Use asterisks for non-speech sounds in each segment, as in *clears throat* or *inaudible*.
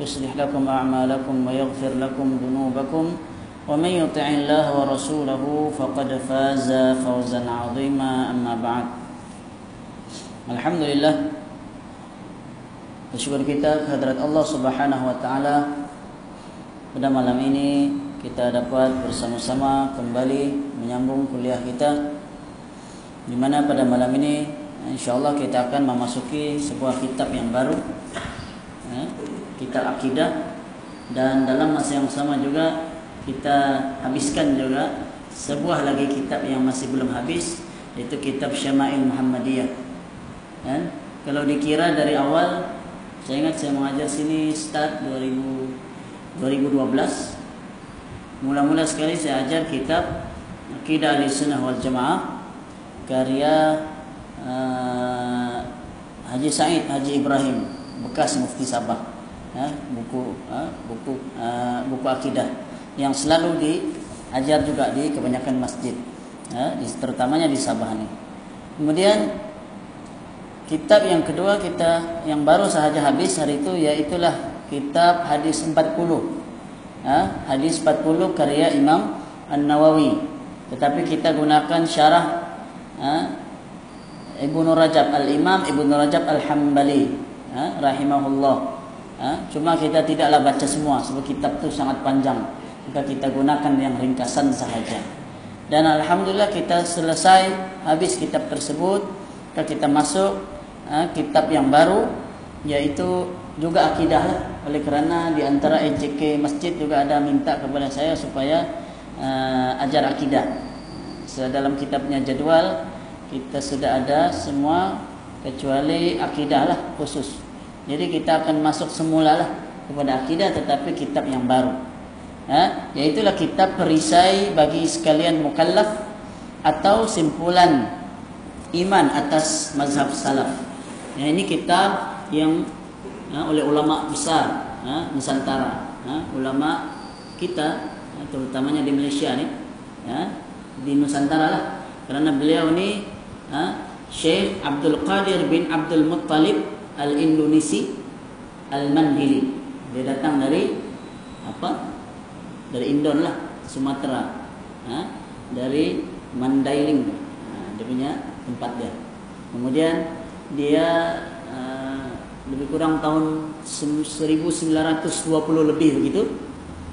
يصلح لكم أعمالكم ويغفر لكم ذنوبكم ومن يطع الله ورسوله فقد فاز فوزا عظيما أما بعد الحمد لله Bersyukur kita kehadirat Allah Subhanahu wa taala pada malam ini kita dapat bersama-sama kembali menyambung kuliah kita di mana pada malam ini insyaallah kita akan memasuki sebuah kitab yang baru eh, kitab akidah. Dan dalam masa yang sama juga kita habiskan juga sebuah lagi kitab yang masih belum habis yaitu kitab Syama'il Muhammadiyah. Kan? Kalau dikira dari awal saya ingat saya mengajar sini start 2000 2012 mula-mula sekali saya ajar kitab Aqidah Ahlussunnah wal Jamaah karya uh, Haji Said Haji Ibrahim bekas mufti Sabah ya, buku uh, buku uh, buku akidah yang selalu diajar juga di kebanyakan masjid ya, di, terutamanya di Sabah ini kemudian Kitab yang kedua kita yang baru sahaja habis hari itu yaitulah kitab hadis 40. Ha? hadis 40 karya Imam An-Nawawi. Tetapi kita gunakan syarah ha? Ibnu Rajab Al-Imam Ibnu Rajab Al-Hambali ha? rahimahullah. Ha? Cuma kita tidaklah baca semua sebab kitab itu sangat panjang. Maka kita gunakan yang ringkasan sahaja. Dan alhamdulillah kita selesai habis kitab tersebut. Kita masuk ha, kitab yang baru yaitu juga akidah lah. oleh kerana di antara EJK masjid juga ada minta kepada saya supaya uh, ajar akidah dalam kitabnya jadual kita sudah ada semua kecuali akidah lah khusus jadi kita akan masuk semula lah kepada akidah tetapi kitab yang baru ha? yaitulah kitab perisai bagi sekalian mukallaf atau simpulan iman atas mazhab salaf Ya, ini kitab yang ya, oleh ulama besar ya, Nusantara, ya, ulama kita, ya, terutamanya di Malaysia ni, ya, di Nusantara lah. Kerana beliau ni ya, Syekh Abdul Qadir bin Abdul Muttalib Al Indonesi Al Mandili. Dia datang dari apa? Dari Indon lah, Sumatera. Ya, dari Mandailing, ya, dia punya tempat dia. Kemudian dia uh, lebih kurang tahun 1920 lebih begitu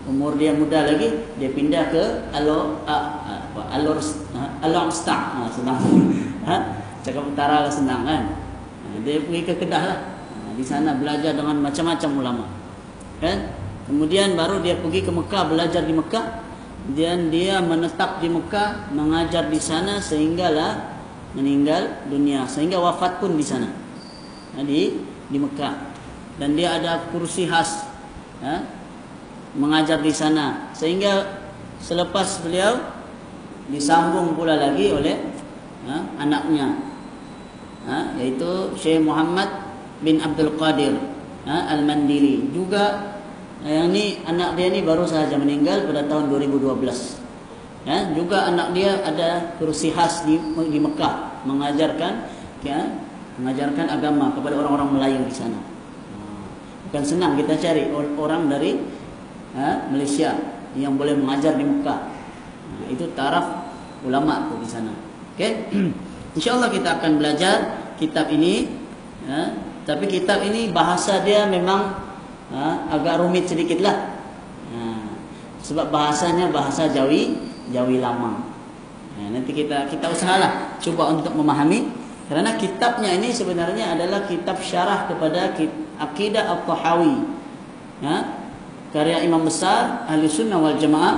umur dia muda lagi dia pindah ke Alor uh, Alor uh, Alor Star uh, senang *laughs* ha cakap utara lah senang kan dia pergi ke Kedah lah. Uh, di sana belajar dengan macam-macam ulama. Kan? Kemudian baru dia pergi ke Mekah belajar di Mekah. Dan dia menetap di Mekah mengajar di sana sehinggalah meninggal dunia. Sehingga wafat pun di sana. Di di Mekah. Dan dia ada kursi khas ya, mengajar di sana. Sehingga selepas beliau disambung pula lagi oleh ya, anaknya ya, yaitu Syekh Muhammad bin Abdul Qadir ya, Al-Mandili juga yang ni anak dia ni baru sahaja meninggal pada tahun 2012 ya, juga anak dia ada kursi khas di, di Mekah mengajarkan ya, mengajarkan agama kepada orang-orang Melayu di sana. Bukan senang kita cari orang dari ya, Malaysia yang boleh mengajar di Mekah. Itu taraf ulama tu di sana. Okey. *clears throat* Insyaallah kita akan belajar kitab ini ya, tapi kitab ini bahasa dia memang ha, agak rumit sedikitlah. Ha, sebab bahasanya bahasa Jawi, Jawi lama. Ha, nanti kita kita usahalah cuba untuk memahami kerana kitabnya ini sebenarnya adalah kitab syarah kepada akidah At-Tahawi. Ha, karya imam besar Ahli Sunnah wal Jamaah,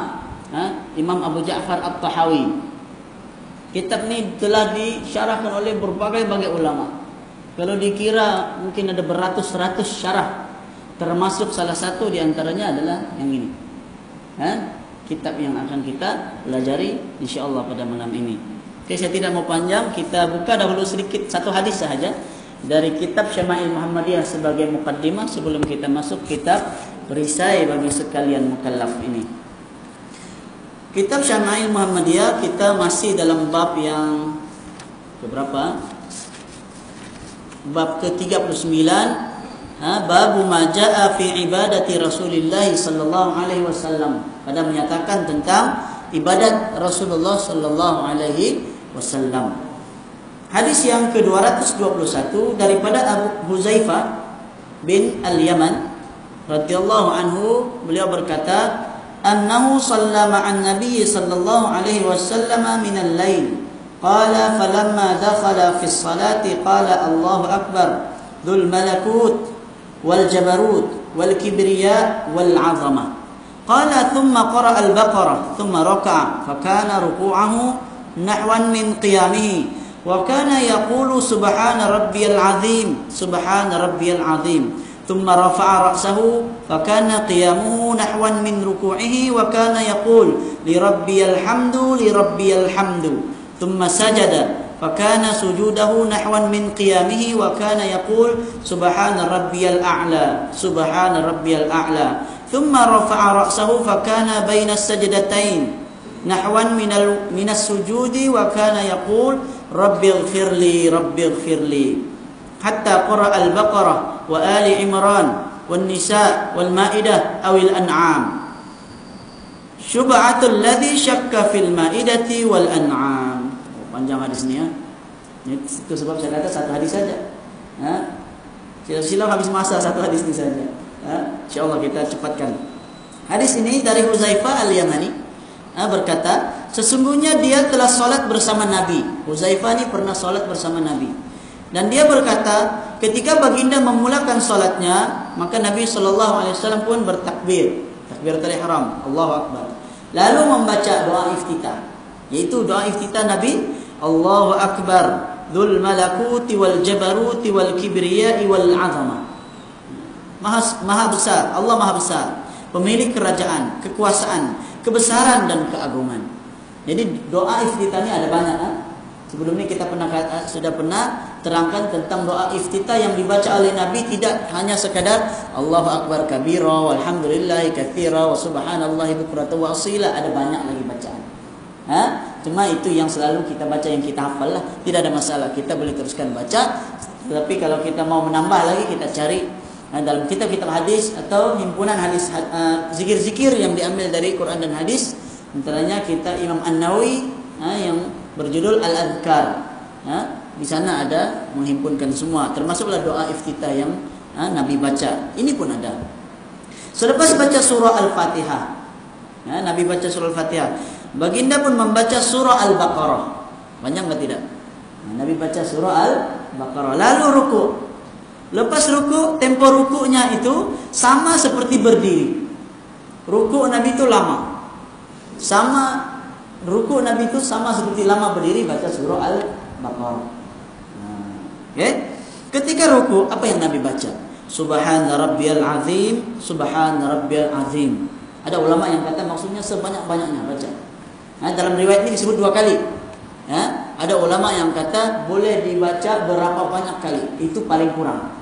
ha, Imam Abu Ja'far At-Tahawi. Kitab ni telah disyarahkan oleh berbagai-bagai ulama. Kalau dikira mungkin ada beratus-ratus syarah. Termasuk salah satu di antaranya adalah yang ini. Ha? Kitab yang akan kita pelajari insya-Allah pada malam ini. Okey, saya tidak mau panjang, kita buka dahulu sedikit satu hadis sahaja dari kitab Syama'il Muhammadiyah sebagai mukaddimah sebelum kita masuk kitab perisai bagi sekalian mukallaf ini. Kitab Syama'il Muhammadiyah kita masih dalam bab yang keberapa? Bab ke-39 ha, Bab maja'a fi ibadati Rasulullah sallallahu alaihi wasallam pada menyatakan tentang ibadat Rasulullah sallallahu alaihi wasallam. Hadis yang ke-221 daripada Abu Huzaifah bin Al-Yaman radhiyallahu anhu beliau berkata أنه صلى مع النبي صلى الله عليه وسلم من الليل. قال فلما دخل في الصلاة قال الله أكبر ذو الملكوت والجبروت والكبرياء والعظمة. قال ثم قرأ البقرة ثم ركع فكان ركوعه نحوا من قيامه. وكان يقول سبحان ربي العظيم سبحان ربي العظيم. ثم رفع رأسه فكان قيامه نحوا من ركوعه وكان يقول لربي الحمد لربي الحمد. ثم سجد فكان سجوده نحوا من قيامه وكان يقول سبحان ربي الأعلى سبحان ربي الأعلى. ثم رفع رأسه فكان بين السجدتين نحوا من من السجود وكان يقول ربي اغفر لي ربي اغفر لي. حتى قرأ البقرة وآل عمران. والنساء والمائدة أو الأنعام شبعة الذي شك في المائدة والأنعام panjang hadis ni ya. Itu sebab saya kata satu hadis saja. Ha? Sila-sila habis masa satu hadis ni saja. Ha? InsyaAllah kita cepatkan. Hadis ini dari Huzaifah al-Yamani ha, berkata, sesungguhnya dia telah solat bersama Nabi. Huzaifah ni pernah solat bersama Nabi. Dan dia berkata, ketika baginda memulakan solatnya, maka Nabi sallallahu alaihi wasallam pun bertakbir, takbiratul ihram, Allahu akbar. Lalu membaca doa iftitah, yaitu doa iftitah Nabi, Allahu akbar, dzul malakuti wal jabaruti wal kibriyai wal azama. Maha, maha besar, Allah maha besar, pemilik kerajaan, kekuasaan, kebesaran dan keagungan. Jadi doa iftitah ini ada banyak. Ha? Sebelum ini kita pernah sudah pernah terangkan tentang doa iftitah yang dibaca oleh Nabi tidak hanya sekadar Allahu akbar kabira walhamdulillahi katsira wa subhanallahi bukratan wa asila ada banyak lagi bacaan. Ha? Cuma itu yang selalu kita baca yang kita hafal lah. Tidak ada masalah. Kita boleh teruskan baca. Tapi kalau kita mau menambah lagi kita cari ha, dalam kitab-kitab hadis atau himpunan hadis ha, zikir-zikir yang diambil dari Quran dan hadis. Antaranya kita Imam An-Nawawi ha, yang berjudul Al-Adhkar. Ha? Di sana ada menghimpunkan semua. Termasuklah doa iftitah yang ha, Nabi baca. Ini pun ada. Selepas baca surah Al-Fatihah. Ha, Nabi baca surah Al-Fatihah. Baginda pun membaca surah Al-Baqarah. Banyak atau tidak? Ha, Nabi baca surah Al-Baqarah. Lalu ruku. Lepas ruku, tempo rukunya itu sama seperti berdiri. Ruku Nabi itu lama. Sama ruku Nabi itu sama seperti lama berdiri baca surah Al-Baqarah. Okay? Ketika ruku, apa yang Nabi baca? Subhana rabbiyal azim, subhana rabbiyal azim. Ada ulama yang kata maksudnya sebanyak-banyaknya baca. Nah, dalam riwayat ini disebut dua kali. Ya, ada ulama yang kata boleh dibaca berapa banyak kali. Itu paling kurang.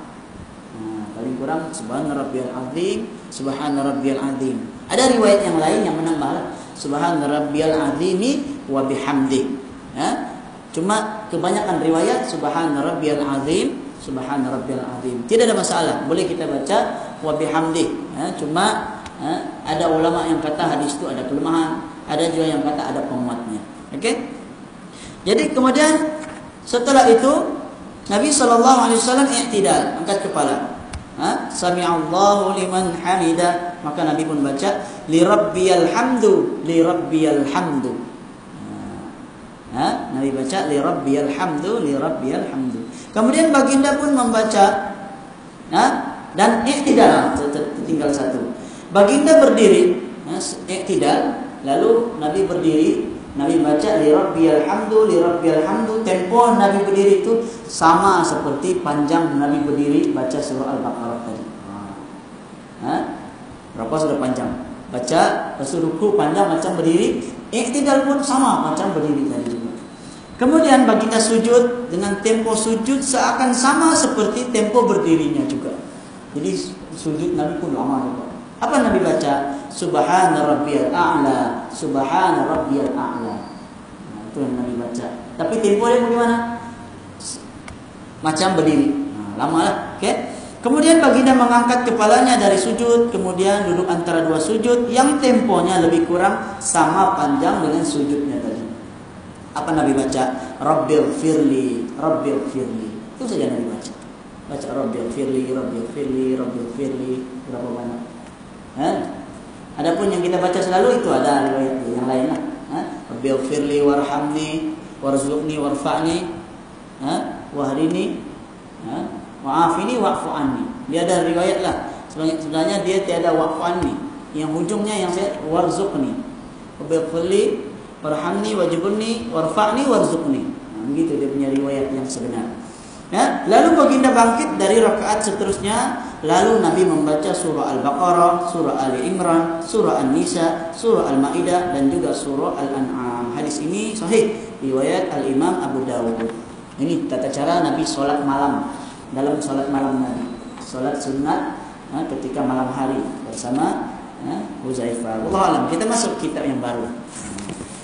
Nah, paling kurang subhana rabbiyal azim, subhana rabbiyal azim. Ada riwayat yang lain yang menambah subhan rabbiyal azimi wa bihamdi. Ya cuma kebanyakan riwayat subhan rabbiyal azim subhan rabbiyal azim. Tidak ada masalah. Boleh kita baca wa bihamdi. Ya cuma ya, ada ulama yang kata hadis itu ada kelemahan ada juga yang kata ada penguatnya. Okey? Jadi kemudian setelah itu Nabi sallallahu alaihi wasallam i'tidal angkat kepala Ha? Sami'allahu liman hamida. Maka Nabi pun baca li rabbiyal hamdu li rabbiyal hamdu. Ha? Nabi baca li rabbiyal hamdu li rabbiyal hamdu. Kemudian baginda pun membaca ha? dan iktidal tinggal satu. Baginda berdiri, ha? iktidal, lalu Nabi berdiri Nabi baca li rabbiyal hamdu li rabbiyal hamdu tempo Nabi berdiri itu sama seperti panjang Nabi berdiri baca surah Al-Baqarah tadi. Ha? Berapa sudah panjang? Baca ruku panjang macam berdiri, iktidal pun sama macam berdiri tadi. Kemudian bagi kita sujud dengan tempo sujud seakan sama seperti tempo berdirinya juga. Jadi sujud Nabi pun lama juga. Apa Nabi baca? Subhana rabbiyal a'la Subhana rabbiyal a'la nah, Itu yang Nabi baca Tapi tempo dia bagaimana? Macam berdiri nah, Lama lah okay? Kemudian baginda mengangkat kepalanya dari sujud Kemudian duduk antara dua sujud Yang temponya lebih kurang Sama panjang dengan sujudnya tadi Apa Nabi baca? Rabbil firli Rabbil firli Itu saja Nabi baca Baca Rabbil firli Rabbil firli Rabbil firli Berapa banyak? Ha? Adapun yang kita baca selalu itu ada riwayat yang lain lah. Ha? Rabbil firli warhamni warzuqni warfa'ni ha? wahdini ha? wa'afini. Dia ada riwayat lah. Sebenarnya, sebenarnya dia tiada wa'fu anni. Yang hujungnya yang saya warzuqni. Rabbil firli warhamni wajibni warfa'ni warzuqni. Ha, begitu dia punya riwayat yang sebenar. Ya? Lalu baginda bangkit dari rakaat seterusnya Lalu Nabi membaca surah Al-Baqarah, surah Ali Imran, surah An-Nisa, surah Al-Ma'idah dan juga surah Al-An'am. Hadis ini sahih riwayat Al-Imam Abu Dawud. Ini tata cara Nabi solat malam dalam solat malam Nabi. Solat sunat ha, ketika malam hari bersama ha, Huzaifah. Allah alam. Kita masuk kitab yang baru.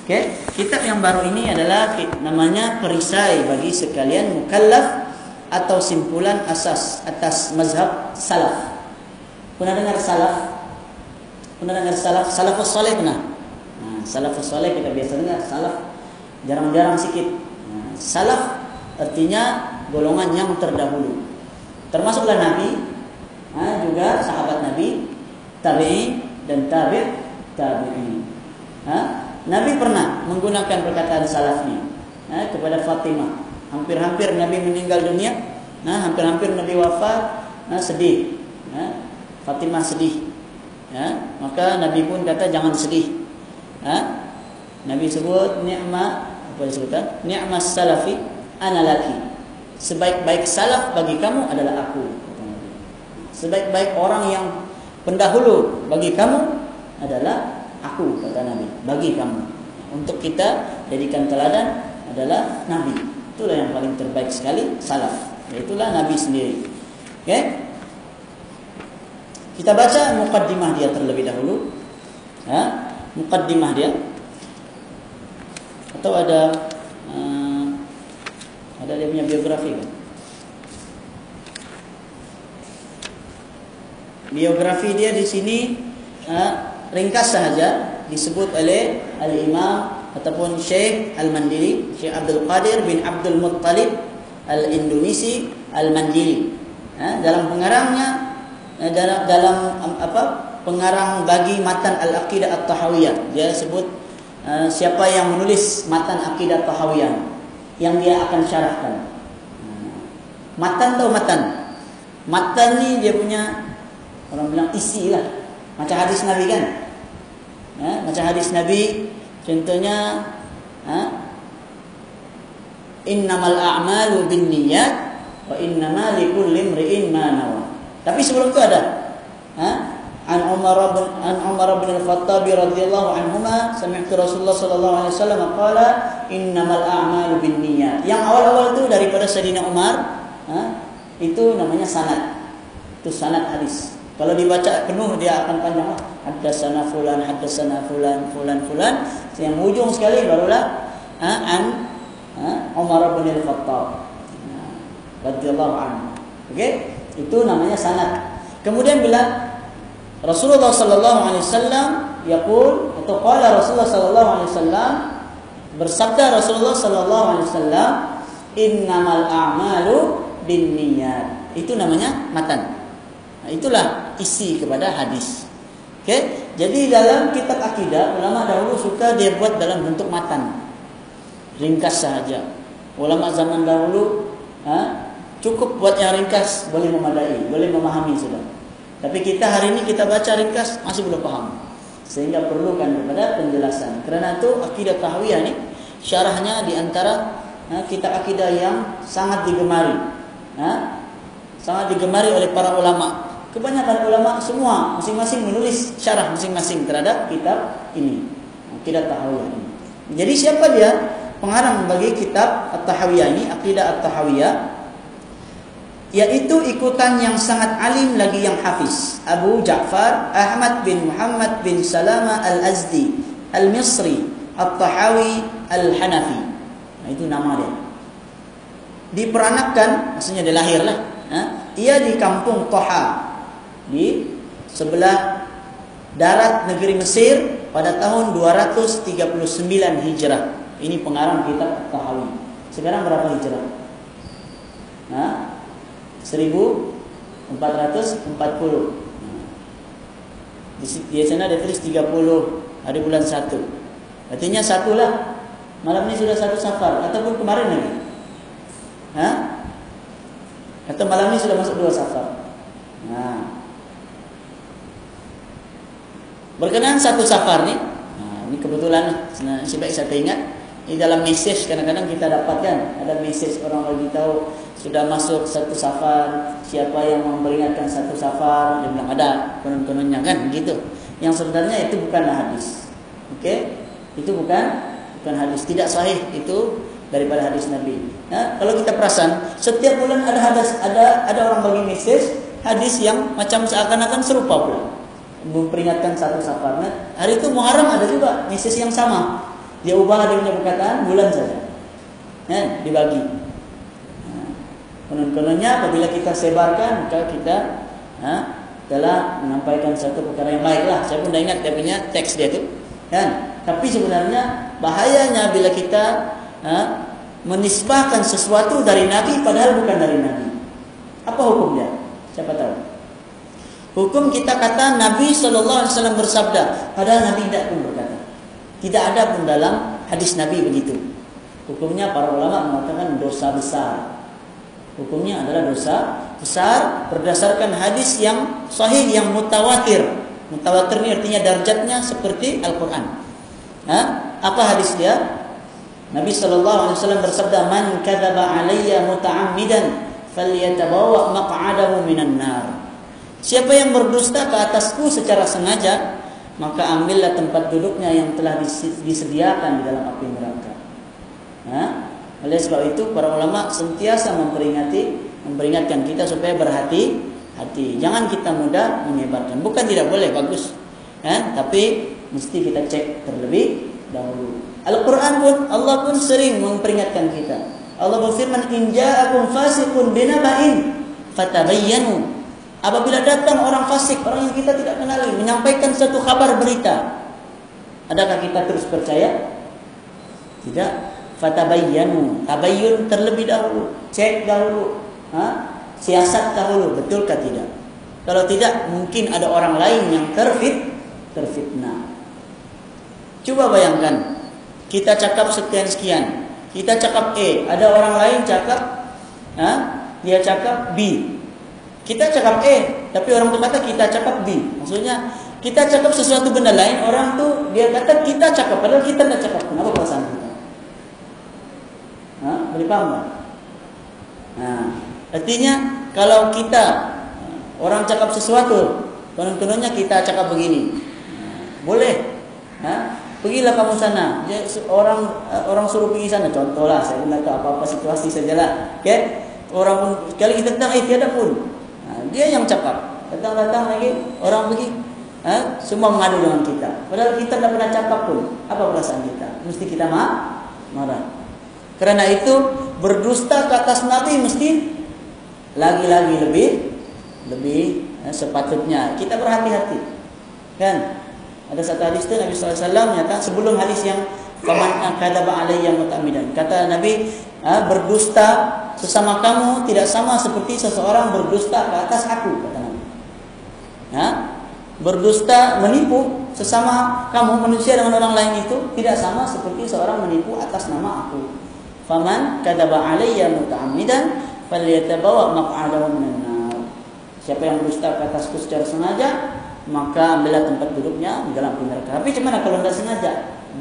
Okay. Kitab yang baru ini adalah namanya perisai bagi sekalian mukallaf atau simpulan asas atas mazhab salaf. Pernah dengar salaf? Pernah dengar salaf? Salafus salih pernah? Nah, salafus salih kita biasa dengar. Salaf jarang-jarang sikit. Nah, salaf artinya golongan yang terdahulu. Termasuklah Nabi, nah, juga sahabat Nabi, tabi'in dan tabi' tabi'in. Nah, Nabi pernah menggunakan perkataan salaf ini nah, kepada Fatimah hampir-hampir Nabi meninggal dunia, nah hampir-hampir Nabi wafat, nah sedih. Nah, Fatimah sedih. Ya, maka Nabi pun kata jangan sedih. Ha? Nabi sebut ni'ma apa disebutkan? Ni'mas salafi ana laki. Sebaik-baik salaf bagi kamu adalah aku. Sebaik-baik orang yang pendahulu bagi kamu adalah aku kata Nabi bagi kamu. Untuk kita jadikan teladan adalah Nabi. Itulah yang paling terbaik sekali salaf. Itulah Nabi sendiri. Okay? Kita baca mukaddimah dia terlebih dahulu. Ya, mukaddimah dia. Atau ada uh, ada dia punya biografi kan? Biografi dia di sini uh, ringkas sahaja disebut oleh Al-Imam ataupun Syekh Al-Mandili, Syekh Abdul Qadir bin Abdul Muttalib Al-Indonesi Al-Mandili. Ha, dalam pengarangnya eh, dalam, dalam apa? pengarang bagi matan Al-Aqidah At-Tahawiyah. Dia sebut uh, siapa yang menulis matan Aqidah At-Tahawiyah yang dia akan syarahkan. Matan atau matan? Matan ni dia punya orang bilang isi lah. Macam hadis Nabi kan? Ha, macam hadis Nabi Contohnya ha? Innamal a'malu bin niyat Wa innama likulli imri'in ma nawa Tapi sebelum itu ada ha? An Umar bin An Umar bin Al-Khattab radhiyallahu anhuma sami'tu Rasulullah sallallahu alaihi wasallam qala innamal a'malu bin niyat. Yang awal-awal itu daripada Sayyidina Umar, ha? itu namanya sanad. Itu sanad hadis. Kalau dibaca penuh dia akan panjang. Haddatsana fulan, haddatsana fulan, fulan, fulan. Yang ujung sekali barulah ha, an ha, Umar bin Al-Khattab. Ha, radhiyallahu anhu. Okey? Itu namanya sanad. Kemudian bila Rasulullah sallallahu alaihi wasallam yaqul atau qala Rasulullah sallallahu alaihi wasallam bersabda Rasulullah sallallahu alaihi wasallam innamal a'malu binniyat. Itu namanya matan. Nah, itulah isi kepada hadis. Okey, jadi dalam kitab akidah ulama dahulu suka dia buat dalam bentuk matan. Ringkas sahaja. Ulama zaman dahulu ha, cukup buat yang ringkas boleh memadai, boleh memahami sudah. Tapi kita hari ini kita baca ringkas masih belum paham. Sehingga perlukan kepada penjelasan. Kerana itu akidah tahwiyah ni syarahnya di antara ha, kitab akidah yang sangat digemari. Ha, sangat digemari oleh para ulama. Kebanyakan ulama semua masing-masing menulis syarah masing-masing terhadap kitab ini. Akidah Tahawiyah ini. Jadi siapa dia? Pengarang bagi kitab At-Tahawiyah ini, Akidah At-Tahawiyah yaitu ikutan yang sangat alim lagi yang hafiz Abu Ja'far Ahmad bin Muhammad bin Salama Al-Azdi Al-Misri At-Tahawi Al-Hanafi nah, itu nama dia diperanakkan maksudnya dia lahirlah ha? ia di kampung Toha di sebelah darat negeri Mesir pada tahun 239 Hijrah. Ini pengarang kitab Tahawi. Sekarang berapa Hijrah? Nah, 1440. Di sana ada tulis 30 hari bulan 1. Artinya satu lah. Malam ini sudah satu safar ataupun kemarin lagi. Hah? Atau malam ini sudah masuk dua safar. Nah, Berkenaan satu safar ni, ha, ini kebetulan sebab saya ingat di dalam mesej kadang-kadang kita dapatkan. Ada mesej orang bagi tahu sudah masuk satu safar siapa yang memperingatkan satu safar? Dia bilang ada konon-kononnya kan? Begitu yang sebenarnya itu bukanlah hadis. Okey itu bukan bukan hadis. Tidak sahih itu daripada hadis Nabi. Nah, kalau kita perasan setiap bulan ada hadis ada ada orang bagi mesej hadis yang macam seakan-akan serupa pula memperingatkan satu safar. Nah, hari itu Muharram ada juga mesej yang sama. Dia ubah punya perkataan bulan saja. Ya, dibagi. Nah, konon-kononnya apabila kita sebarkan maka kita ha, telah menyampaikan satu perkara yang baik lah. Saya pun dah ingat dia punya teks dia tu. Kan? Tapi sebenarnya bahayanya bila kita ha, menisbahkan sesuatu dari Nabi padahal bukan dari Nabi. Apa hukumnya? Siapa tahu? Hukum kita kata Nabi wasallam bersabda, padahal Nabi tidak pun berkata. Tidak ada pun dalam hadis Nabi begitu. Hukumnya para ulama mengatakan dosa besar. Hukumnya adalah dosa besar berdasarkan hadis yang sahih yang mutawatir. Mutawatir ini artinya darjatnya seperti Al-Qur'an. Ha? Apa hadis dia? Nabi wasallam bersabda, "Man kadzaba alayya muta'ammidan falyatabawa maq'adahu minan nar." Siapa yang berdusta ke atasku secara sengaja, maka ambillah tempat duduknya yang telah disediakan di dalam api neraka. Ha? Oleh sebab itu para ulama sentiasa memperingati, memperingatkan kita supaya berhati-hati. Jangan kita mudah menyebarkan. Bukan tidak boleh bagus, ha? tapi mesti kita cek terlebih dahulu. Al-Quran pun Allah pun sering memperingatkan kita. Allah berfirman, "In ja'akum fasiqun binaba'in fatabayyanu." Apabila datang orang fasik, orang yang kita tidak kenali menyampaikan satu kabar berita, adakah kita terus percaya? Tidak. Fatabayyanu. Tabayyun terlebih dahulu. Cek dahulu. Ha? Siasat dahulu. Betulkah tidak? Kalau tidak, mungkin ada orang lain yang terfit, terfitnah. Coba bayangkan. Kita cakap sekian-sekian. Kita cakap A. Ada orang lain cakap, ha? dia cakap B. Kita cakap A, tapi orang tu kata kita cakap B. Maksudnya kita cakap sesuatu benda lain, orang tu dia kata kita cakap, padahal kita tidak cakap. Kenapa perasaan kita? Ha? Boleh paham tak? Nah, artinya kalau kita orang cakap sesuatu, konon-kononnya kita cakap begini. Boleh. Ha? Pergilah kamu sana. Orang orang suruh pergi sana. Contohlah, saya tahu apa-apa situasi sajalah. Okay? Orang pun, sekali kita tentang, eh tiada pun. Dia yang cakap. Datang-datang lagi orang pergi. Ha? Semua mengadu dengan kita. Padahal kita tidak pernah cakap pun. Apa perasaan kita? Mesti kita ma marah. Kerana itu berdusta ke atas Nabi mesti lagi-lagi lebih lebih eh, sepatutnya kita berhati-hati. Kan? Ada satu hadis itu Nabi SAW sebelum hadis yang faman kadzaba alayya mutamidan. Kata Nabi, ha, berdusta sesama kamu tidak sama seperti seseorang berdusta ke atas aku kata Nabi. Ya? Berdusta menipu sesama kamu manusia dengan orang lain itu tidak sama seperti seorang menipu atas nama aku. Faman kadaba alayya muta'ammidan falyatabawa maq'adahu minan nar. Siapa yang berdusta ke atasku secara sengaja, maka ambillah tempat duduknya dalam neraka. Tapi gimana kalau tidak sengaja?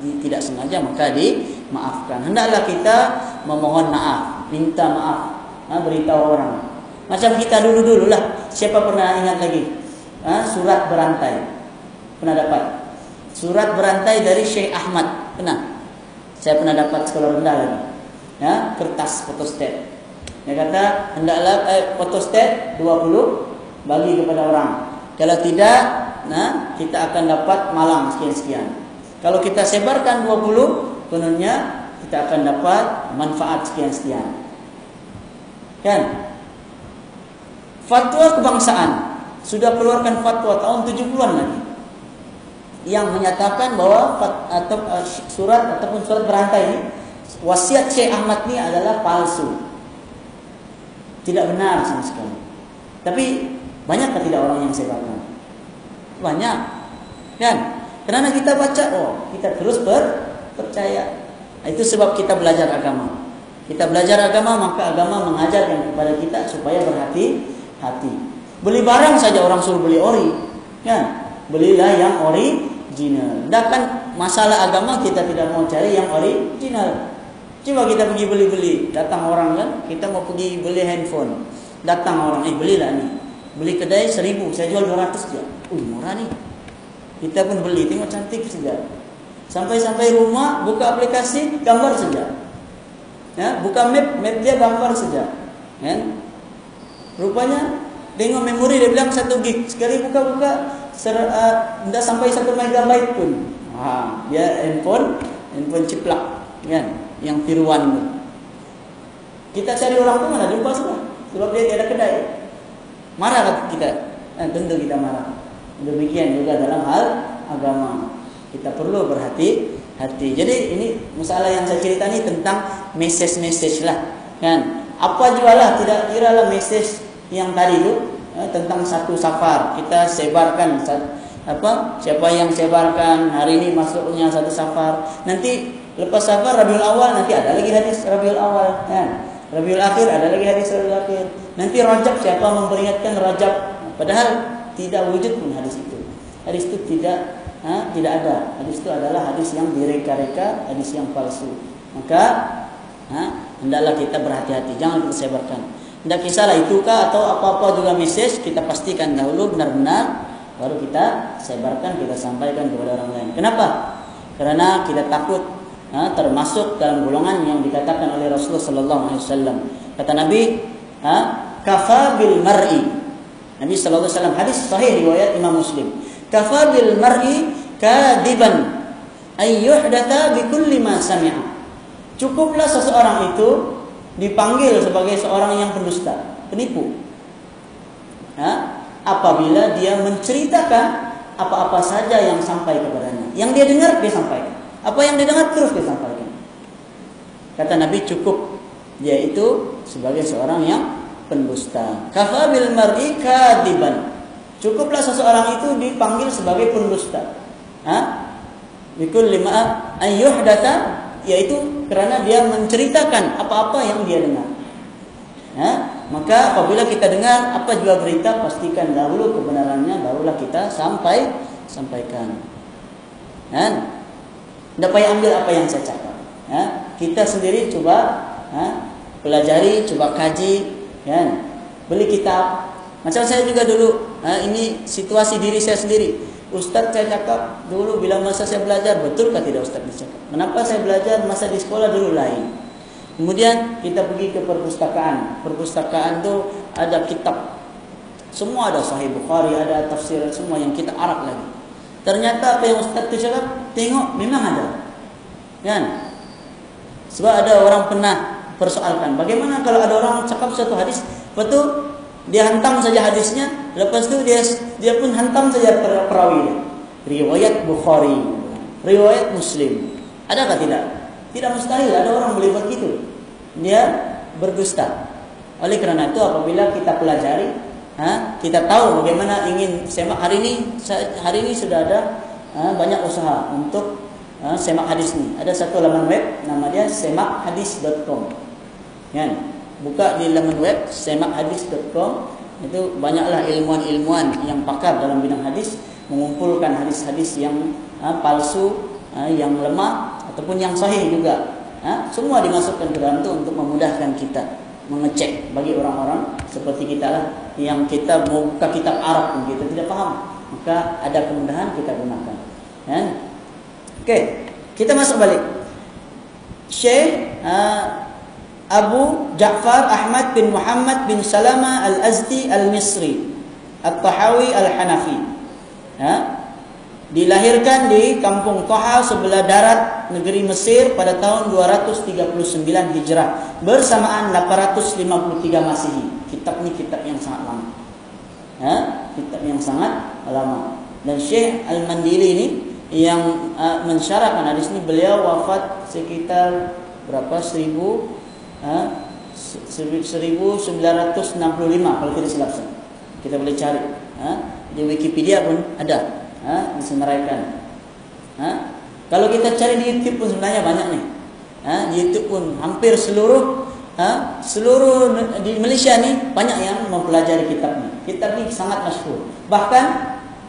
Tidak sengaja maka dimaafkan. Hendaklah kita memohon maaf, minta maaf, ha, beritahu orang. Macam kita dulu-dulu lah. Siapa pernah ingat lagi? Ha, surat berantai. Pernah dapat? Surat berantai dari Syekh Ahmad. Pernah? Saya pernah dapat sekolah rendah lagi. Ya, kertas fotostat. Dia kata, hendaklah eh, fotostat 20 bagi kepada orang. Kalau tidak, nah, kita akan dapat malang sekian-sekian. Kalau kita sebarkan 20, kononnya kita akan dapat manfaat sekian-sekian. Kan? Fatwa kebangsaan sudah keluarkan fatwa tahun 70-an lagi yang menyatakan bahwa atau uh, surat ataupun surat berantai ini wasiat Syekh Ahmad ini adalah palsu. Tidak benar sama sekali. Tapi Banyakkah tidak orang yang sebarkan? Banyak. Kan? Karena kita baca, oh, kita terus ber, percaya. Itu sebab kita belajar agama. Kita belajar agama, maka agama mengajarkan kepada kita supaya berhati-hati. Beli barang saja orang suruh beli ori. Kan? Belilah yang original. Dan kan masalah agama kita tidak mau cari yang original. Coba kita pergi beli-beli. Datang orang kan, kita mau pergi beli handphone. Datang orang, eh belilah nih. Beli kedai seribu, saya jual dua ratus saja. Uh, murah nih. Kita pun beli, tengok cantik saja. Sampai-sampai rumah, buka aplikasi, gambar saja. Ya, buka map, map dia gambar saja. Ya. Rupanya, tengok memori dia bilang satu gig. Sekali buka-buka, tidak uh, sampai satu megabyte pun. Ha, dia handphone, handphone ciplak. Ya, yang tiruan itu. Kita cari orang pun mana jumpa semua. Sebab dia tidak ada kedai. Marah kita? Eh, tentu kita marah. Demikian juga dalam hal agama. Kita perlu berhati-hati. Jadi ini masalah yang saya cerita ini tentang message-message lah. Kan? Apa jualah tidak kira lah message yang tadi itu eh, tentang satu safar. Kita sebarkan apa? Siapa yang sebarkan hari ini masuknya satu safar. Nanti lepas safar Rabiul Awal nanti ada lagi hadis Rabiul Awal. Kan? Rabiul Akhir ada lagi hadis Rabiul Akhir. Nanti Rajab siapa memperingatkan Rajab? Padahal tidak wujud pun hadis itu. Hadis itu tidak ha, tidak ada. Hadis itu adalah hadis yang direka-reka, hadis yang palsu. Maka ha, hendaklah kita berhati-hati, jangan kita sebarkan. Tidak kisahlah itukah atau apa-apa juga message kita pastikan dahulu benar-benar baru kita sebarkan, kita sampaikan kepada orang lain. Kenapa? Karena kita takut ha, termasuk dalam golongan yang dikatakan oleh Rasulullah sallallahu alaihi wasallam. Kata Nabi, ha, kafa bil mar'i. Nabi sallallahu alaihi wasallam hadis sahih riwayat Imam Muslim. Kafa bil mar'i kadiban ay yuhdatha bi kulli ma sami'a. Cukuplah seseorang itu dipanggil sebagai seorang yang pendusta, penipu. Ha? Apabila dia menceritakan apa-apa saja yang sampai kepadanya. Yang dia dengar, dia sampaikan. Apa yang didengar terus disampaikan. Kata Nabi cukup dia itu sebagai seorang yang pendusta. Kafa bil mar'i kadiban. Cukuplah seseorang itu dipanggil sebagai pendusta. Ha? Bikul lima ayyuh data yaitu kerana dia menceritakan apa-apa yang dia dengar. Ha? Maka apabila kita dengar apa juga berita pastikan dahulu kebenarannya barulah kita sampai sampaikan. Kan? Payah ambil apa yang saya cakap. Ya. Kita sendiri coba ya, pelajari, coba kaji, ya. beli kitab. Macam saya juga dulu, ya, ini situasi diri saya sendiri. Ustaz saya cakap dulu bila masa saya belajar, betul betulkah tidak Ustaz dicakap? Kenapa saya belajar masa di sekolah dulu lain? Kemudian kita pergi ke perpustakaan. Perpustakaan itu ada kitab. Semua ada Sahih Bukhari, ada tafsir semua yang kita arak lagi. Ternyata apa yang Ustaz itu cakap, tengok memang ada. Kan? Sebab ada orang pernah persoalkan, bagaimana kalau ada orang cakap satu hadis, betul dia hantam saja hadisnya, lepas itu dia dia pun hantam saja perawi Riwayat Bukhari, riwayat Muslim. Adakah tidak? Tidak mustahil ada orang boleh buat gitu. Dia berdusta. Oleh kerana itu apabila kita pelajari, ha, kita tahu bagaimana ingin semak hari ini hari ini sudah ada ha, banyak usaha untuk ha, semak hadis ni. Ada satu laman web nama dia semakhadis.com kan? Buka di laman web semakhadis.com itu banyaklah ilmuwan-ilmuwan yang pakar dalam bidang hadis mengumpulkan hadis-hadis yang ha, palsu ha, yang lemah ataupun yang sahih juga. Ha, semua dimasukkan ke dalam itu untuk memudahkan kita mengecek bagi orang-orang seperti kita lah yang kita buka kitab Arab pun kita tidak faham. Maka ada kemudahan kita gunakan. Ya okey kita masuk balik. Syekh uh, Abu Ja'far Ahmad bin Muhammad bin Salama Al-Azdi Al-Misri At-Tahawi Al-Hanafi. Ya dilahirkan di kampung Toha sebelah darat negeri Mesir pada tahun 239 Hijrah bersamaan 853 Masehi. Kitab ini kitab yang sangat lama. Ya, kitab yang sangat lama. Dan Syekh Al-Mandili ini yang uh, mensyarahkan hadis ini beliau wafat sekitar berapa? 1000 uh, 1965 kalau tidak silap saya. Kita boleh cari. Uh, di Wikipedia pun ada ha, disenaraikan. Ha? Kalau kita cari di YouTube pun sebenarnya banyak nih. Ha? Di YouTube pun hampir seluruh ha? seluruh di Malaysia ni banyak yang mempelajari kitab ni. Kitab ni sangat masyhur. Bahkan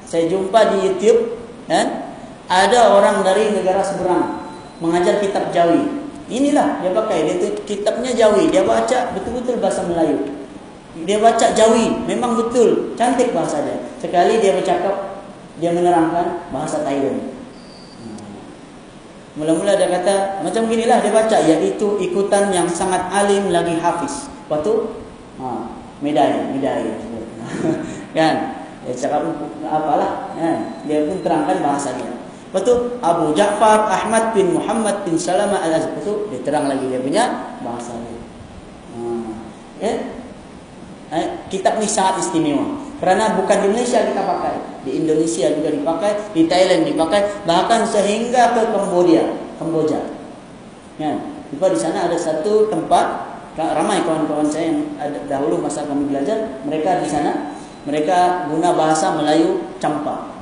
saya jumpa di YouTube kan ada orang dari negara seberang mengajar kitab Jawi. Inilah dia pakai dia kitabnya Jawi. Dia baca betul-betul bahasa Melayu. Dia baca Jawi, memang betul, cantik bahasa dia. Sekali dia bercakap dia menerangkan bahasa Thailand. Mula-mula dia kata macam beginilah dia baca iaitu ikutan yang sangat alim lagi hafiz. Lepas tu ha, medai, medai. *laughs* kan? Dia cakap apalah kan? Dia pun terangkan bahasa dia. Lepas tu Abu Ja'far Ahmad bin Muhammad bin Salama al-Azhar. Lepas tu dia terang lagi dia punya bahasa dia. Ha. Ya? Eh, kitab ni sangat istimewa. Kerana bukan di Malaysia kita pakai, di Indonesia juga dipakai, di Thailand dipakai, bahkan sehingga ke Kamboja, Kamboja. Ya, sebab di sana ada satu tempat ramai kawan-kawan saya yang ada, dahulu masa kami belajar, mereka di sana mereka guna bahasa Melayu campa.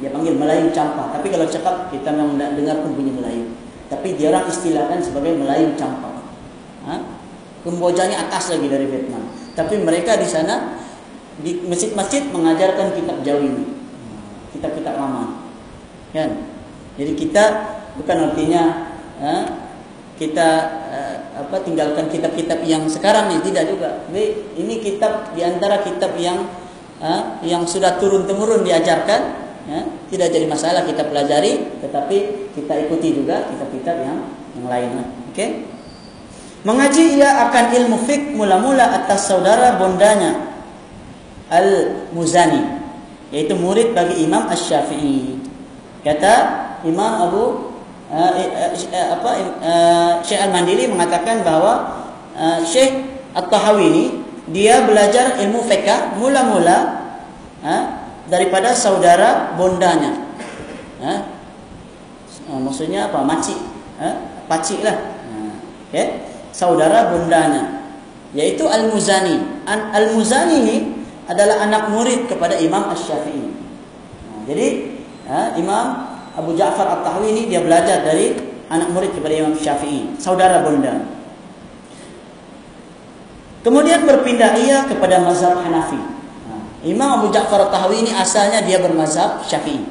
Dia panggil Melayu campa, tapi kalau cakap kita memang tidak dengar pun bunyi Melayu. Tapi dia orang istilahkan sebagai Melayu campa. Ha? Kembojanya atas lagi dari Vietnam. Tapi mereka di sana di masjid-masjid mengajarkan kitab Jawi ini. Kitab-kitab lama. Kan? Jadi kita bukan artinya ha, kita uh, apa tinggalkan kitab-kitab yang sekarang ini tidak juga. Jadi ini kitab di antara kitab yang uh, yang sudah turun temurun diajarkan, ya, tidak jadi masalah kita pelajari, tetapi kita ikuti juga kitab-kitab yang yang lain. Okey. Mengaji ia akan ilmu fik mula-mula atas saudara bondanya Al-Muzani yaitu murid bagi Imam Asy-Syafi'i. Kata Imam Abu uh, uh, apa uh, Syekh Al-Mandili mengatakan bahawa uh, Syekh At-Tahawi ini dia belajar ilmu fiqh mula-mula uh, daripada saudara bondanya. Uh, maksudnya apa? Makcik, uh, pakcik lah. Uh, okay? Saudara bondanya yaitu Al-Muzani. Al-Muzani ini adalah anak murid kepada Imam Ash-Syafi'i. jadi ha, Imam Abu Ja'far At-Tahawi ini dia belajar dari anak murid kepada Imam Syafi'i, saudara bunda. Kemudian berpindah ia kepada mazhab Hanafi. Ha, Imam Abu Ja'far At-Tahawi ini asalnya dia bermazhab Syafi'i.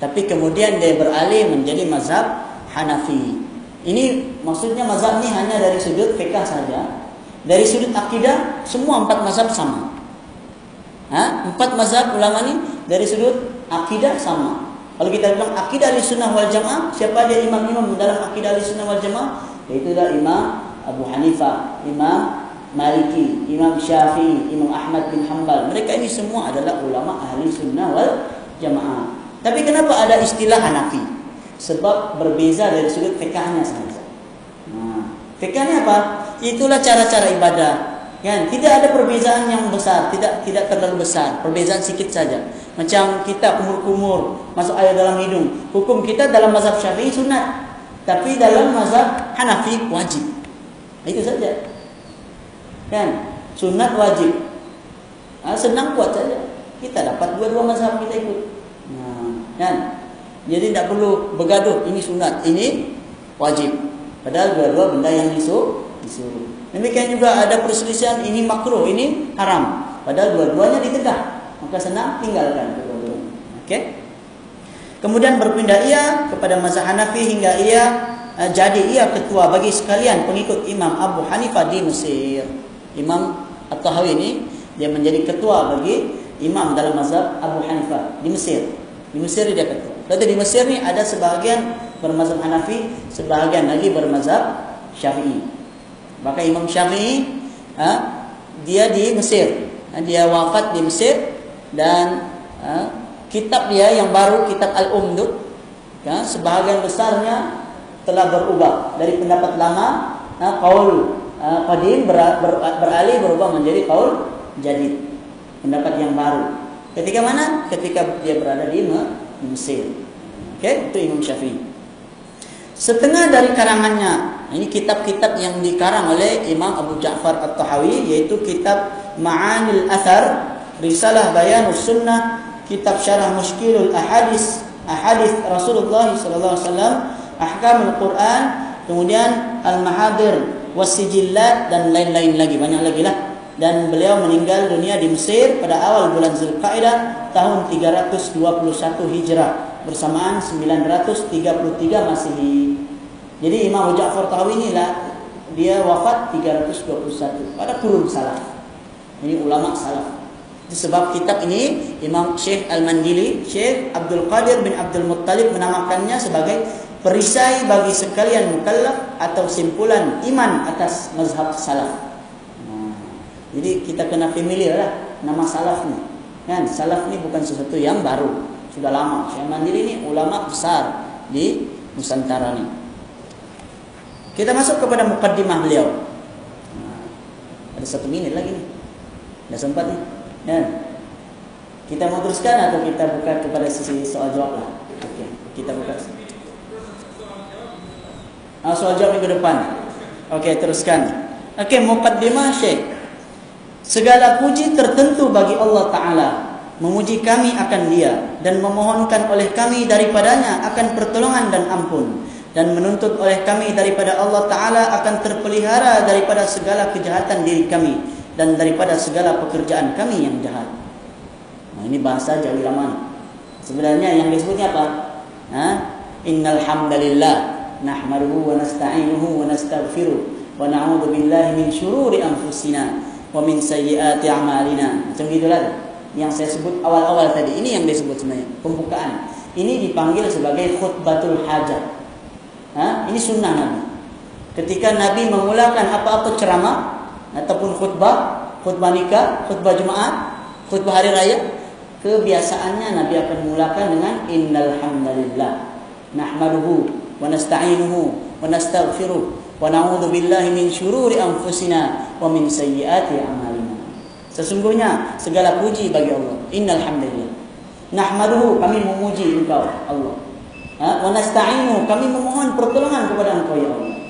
Tapi kemudian dia beralih menjadi mazhab Hanafi. Ini maksudnya mazhab ini hanya dari sudut fikah saja. Dari sudut akidah semua empat mazhab sama. Ha? Empat mazhab ulama ni dari sudut akidah sama. Kalau kita bilang akidah di sunnah wal jamaah, siapa dia imam-imam dalam akidah di sunnah wal jamaah? Itulah Imam Abu Hanifah, Imam Maliki, Imam Syafi'i, Imam Ahmad bin Hanbal. Mereka ini semua adalah ulama ahli sunnah wal jamaah. Tapi kenapa ada istilah Hanafi? Sebab berbeza dari sudut fikahnya saja. Nah, fikahnya apa? Itulah cara-cara ibadah, Kan? Tidak ada perbezaan yang besar, tidak tidak terlalu besar, perbezaan sedikit saja. Macam kita kumur-kumur masuk air dalam hidung. Hukum kita dalam mazhab Syafi'i sunat, tapi dalam mazhab Hanafi wajib. Itu saja. Kan? Sunat wajib. Ha, senang buat saja. Kita dapat dua-dua mazhab kita ikut. Nah, kan? Jadi tidak perlu bergaduh. Ini sunat, ini wajib. Padahal dua-dua benda yang disuruh. disuruh. Demikian juga ada perselisihan ini makruh, ini haram. Padahal dua-duanya ditegah. Maka senang tinggalkan kedua-duanya. Okey? Kemudian berpindah ia kepada mazhab Hanafi hingga ia uh, jadi ia ketua bagi sekalian pengikut Imam Abu Hanifah di Mesir. Imam At-Tahawi ini dia menjadi ketua bagi imam dalam mazhab Abu Hanifah di Mesir. Di Mesir dia ketua. Lalu di Mesir ni ada sebahagian bermazhab Hanafi, sebahagian lagi bermazhab Syafi'i. Maka Imam Syafi'i ha, dia di Mesir. Ha, dia wafat di Mesir dan ha, kitab dia yang baru kitab Al-Um tu ha, sebahagian besarnya telah berubah dari pendapat lama ha, qaul ha, qadim ber, ber, beralih berubah menjadi qaul jadi pendapat yang baru. Ketika mana? Ketika dia berada di Mesir. Okey, itu Imam Syafi'i. Setengah dari karangannya, ini kitab-kitab yang dikarang oleh Imam Abu Ja'far At-Tahawi yaitu kitab Ma'anil Athar, Risalah Bayanus Sunnah, kitab Syarah Mushkilul Ahadis, Ahadis Rasulullah sallallahu alaihi wasallam, Ahkamul Quran, kemudian Al-Mahadir Wasijillat dan lain-lain lagi, banyak lagi lah. Dan beliau meninggal dunia di Mesir pada awal bulan Zulkaidah tahun 321 Hijrah bersamaan 933 Masehi. Jadi Imam Ja'far Tahawi inilah dia wafat 321 pada kurun salaf. Ini ulama salaf. Sebab kitab ini Imam Syekh Al-Mandili, Syekh Abdul Qadir bin Abdul Muttalib menamakannya sebagai perisai bagi sekalian mukallaf atau simpulan iman atas mazhab salaf. Jadi kita kena familiar lah nama salaf ni. Kan? Salaf ni bukan sesuatu yang baru. Sudah lama. Syekh Mandiri ni ulama besar di Nusantara ni. Kita masuk kepada mukaddimah beliau. ada satu minit lagi ni. Dah sempat ni. Kan? Kita mau teruskan atau kita buka kepada sisi soal jawab lah. Okey, kita buka. Ah, soal jawab minggu depan. Okey, teruskan. Okey, mukaddimah Syekh. Segala puji tertentu bagi Allah Ta'ala Memuji kami akan dia Dan memohonkan oleh kami daripadanya Akan pertolongan dan ampun Dan menuntut oleh kami daripada Allah Ta'ala Akan terpelihara daripada segala kejahatan diri kami Dan daripada segala pekerjaan kami yang jahat nah, Ini bahasa jauh lama Sebenarnya yang disebutnya apa? Ha? Innal hamdalillah Nahmaruhu wa nasta'inuhu wa nasta'gfiruh Wa na'udhu billahi min syururi anfusina wa min sayyiati a'malina. Macam gitulah yang saya sebut awal-awal tadi. Ini yang disebut sebenarnya pembukaan. Ini dipanggil sebagai khutbatul hajat. Ha? Ini sunnah Nabi. Ketika Nabi memulakan apa-apa ceramah ataupun khutbah, khutbah nikah, khutbah Jumaat, khutbah hari raya, kebiasaannya Nabi akan memulakan dengan innal hamdalillah nahmaduhu wa nasta'inuhu wa nastaghfiruh wa na'udzu billahi min syururi anfusina wa min sayyiati a'malina. Sesungguhnya segala puji bagi Allah. Innal hamdalillah. Nahmaduhu kami memuji Engkau Allah. Ha? Wa nasta'inu kami memohon pertolongan kepada Engkau ya Allah.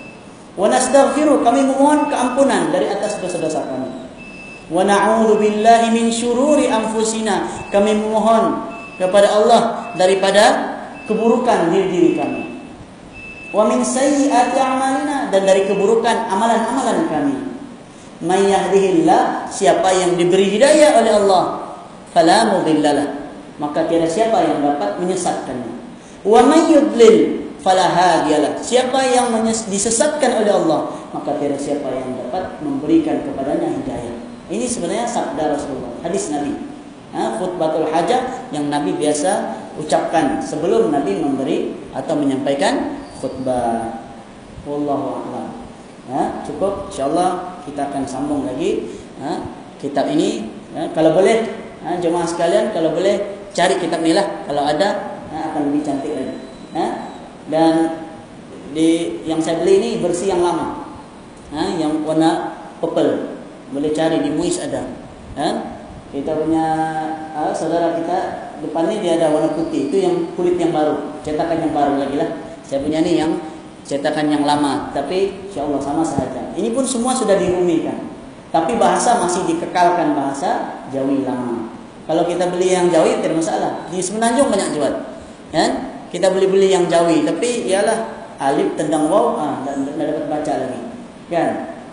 Wa nastaghfiru kami memohon keampunan dari atas dosa-dosa kami. Wa na'udzu billahi min syururi anfusina kami memohon kepada Allah daripada keburukan diri-diri kami wa min sayyiati a'malina dan dari keburukan amalan-amalan kami. May yahdihillah siapa yang diberi hidayah oleh Allah fala mudhillalah maka tiada siapa yang dapat menyesatkannya. Wa may yudlil fala hadiyalah siapa yang disesatkan oleh Allah maka tiada siapa yang dapat memberikan kepadanya hidayah. Ini sebenarnya sabda Rasulullah, hadis Nabi. Ha, khutbatul hajah yang Nabi biasa ucapkan sebelum Nabi memberi atau menyampaikan khutbah wallahu a'lam ha? Cukup? Insyaallah kita akan sambung lagi ha? Kitab ini. Ha? kalau boleh ha? Jemaah sekalian kalau boleh cari kitab ni lah. Kalau ada ha? akan lebih cantik lagi ha? Dan di yang saya beli ini versi yang lama ha? Yang warna purple. Boleh cari di Muis ada ha? Kita punya ha, saudara kita depan ni dia ada warna putih. Itu yang kulit yang baru cetakan yang baru lagi lah. Saya punya ni yang cetakan yang lama, tapi insya Allah sama saja. Ini pun semua sudah dirumikan. Tapi bahasa masih dikekalkan bahasa Jawi lama. Kalau kita beli yang Jawi tidak masalah. Di Semenanjung banyak jual. Kan? Kita beli-beli yang Jawi tapi ialah alif tendang waw ah dan dapat baca lagi. Kan?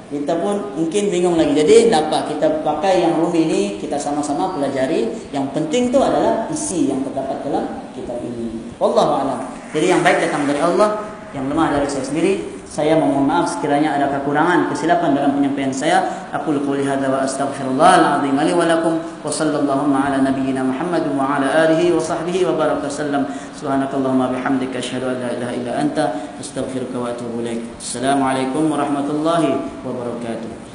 Kita pun mungkin bingung lagi. Jadi dapat kita pakai yang rumi ini kita sama-sama pelajari. Yang penting tu adalah isi yang terdapat dalam kitab ini. Wallahu a'lam. Jadi yang baik datang dari Allah, yang lemah dari saya sendiri. Saya mohon maaf sekiranya ada kekurangan, kesilapan dalam penyampaian saya. Aku qouli hadza wa astaghfirullah al-azim li wa lakum wa sallallahu ala nabiyyina Muhammad wa ala alihi wa sahbihi wa baraka sallam. Subhanakallahumma bihamdika asyhadu an la ilaha illa anta astaghfiruka wa atubu ilaik. Assalamualaikum warahmatullahi wabarakatuh.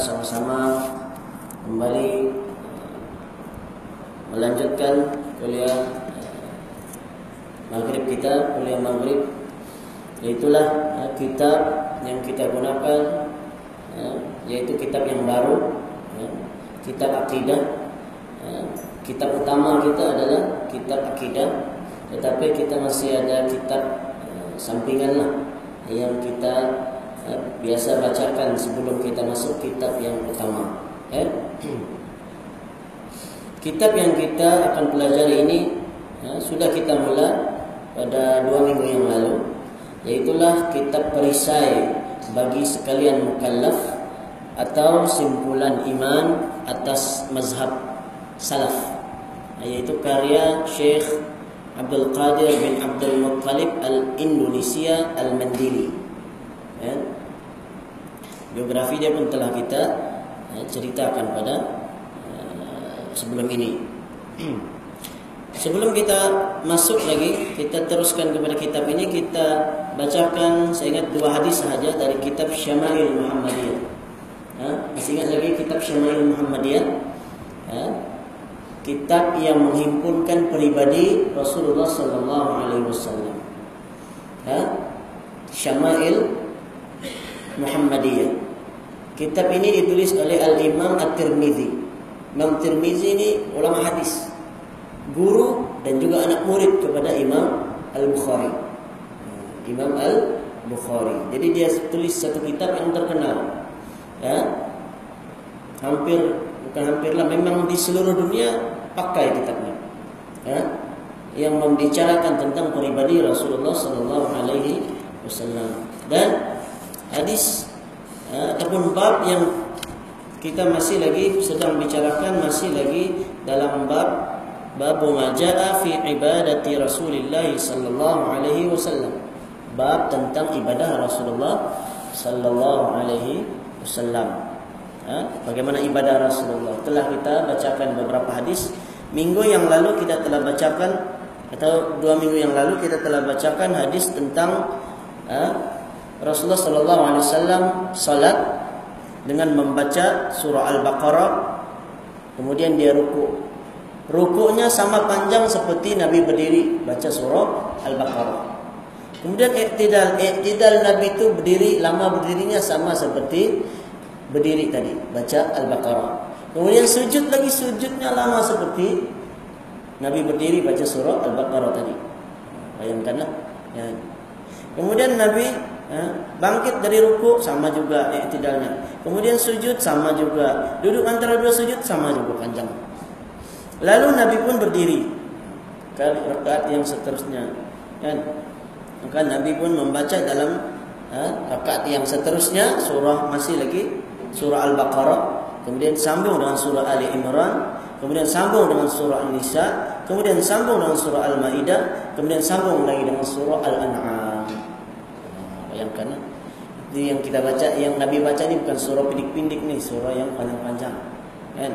bersama-sama kembali melanjutkan kuliah maghrib kita, kuliah maghrib Itulah uh, kitab yang kita gunakan uh, Yaitu kitab yang baru uh, Kitab Akidah uh, Kitab utama kita adalah kitab Akidah Tetapi kita masih ada kitab uh, sampingan lah Yang kita ya, biasa bacakan sebelum kita masuk kitab yang utama. Ya. Kitab yang akan pelajari ini ya, sudah kita mula pada dua minggu yang lalu, yaitulah kitab perisai bagi sekalian mukallaf atau simpulan iman atas mazhab salaf, yaitu karya Syekh Abdul Qadir bin Abdul Muttalib Al-Indonesia Al-Mandili. Ya biografi dia pun telah kita uh, ceritakan pada uh, sebelum ini. Sebelum kita masuk lagi, kita teruskan kepada kitab ini kita bacakan saya ingat dua hadis sahaja dari kitab Syama'il Muhammadiyah. Ha? Masih ingat lagi kitab Syama'il Muhammadiyah? Ha? Kitab yang menghimpunkan pribadi Rasulullah sallallahu alaihi wasallam. Ha? Syama'il Muhammadiyah. Kitab ini ditulis oleh Al-Imam At-Tirmizi. Imam Tirmizi ini ulama hadis. Guru dan juga anak murid kepada Imam Al-Bukhari. Imam Al-Bukhari. Jadi dia tulis satu kitab yang terkenal. Ya. Hampir bukan hampirlah memang di seluruh dunia pakai kitabnya. Ya. Yang membicarakan tentang pribadi Rasulullah sallallahu alaihi wasallam. Dan hadis ya, ataupun bab yang kita masih lagi sedang bicarakan masih lagi dalam bab bab majaa fi ibadati Rasulillah sallallahu alaihi wasallam bab tentang ibadah Rasulullah sallallahu alaihi wasallam ha? bagaimana ibadah Rasulullah telah kita bacakan beberapa hadis minggu yang lalu kita telah bacakan atau dua minggu yang lalu kita telah bacakan hadis tentang ha? Rasulullah sallallahu alaihi wasallam salat dengan membaca surah Al-Baqarah kemudian dia ruku. Rukuknya sama panjang seperti Nabi berdiri baca surah Al-Baqarah. Kemudian iktidal, iktidal Nabi itu berdiri lama berdirinya sama seperti berdiri tadi baca Al-Baqarah. Kemudian sujud lagi sujudnya lama seperti Nabi berdiri baca surah Al-Baqarah tadi. Bayangkanlah. Ya. Kemudian Nabi Ha? bangkit dari ruku sama juga iktidalnya. Kemudian sujud sama juga. Duduk antara dua sujud sama juga panjang. Lalu Nabi pun berdiri. Ke rakaat yang seterusnya. Kan? Maka Nabi pun membaca dalam ha, rakaat yang seterusnya surah masih lagi surah Al-Baqarah, kemudian sambung dengan surah Ali Imran, kemudian sambung dengan surah An-Nisa, kemudian sambung dengan surah Al-Maidah, kemudian sambung lagi dengan surah Al-An'am. Bayangkan ini yang kita baca yang Nabi baca ini bukan surah pindik-pindik nih surah yang panjang-panjang. Kan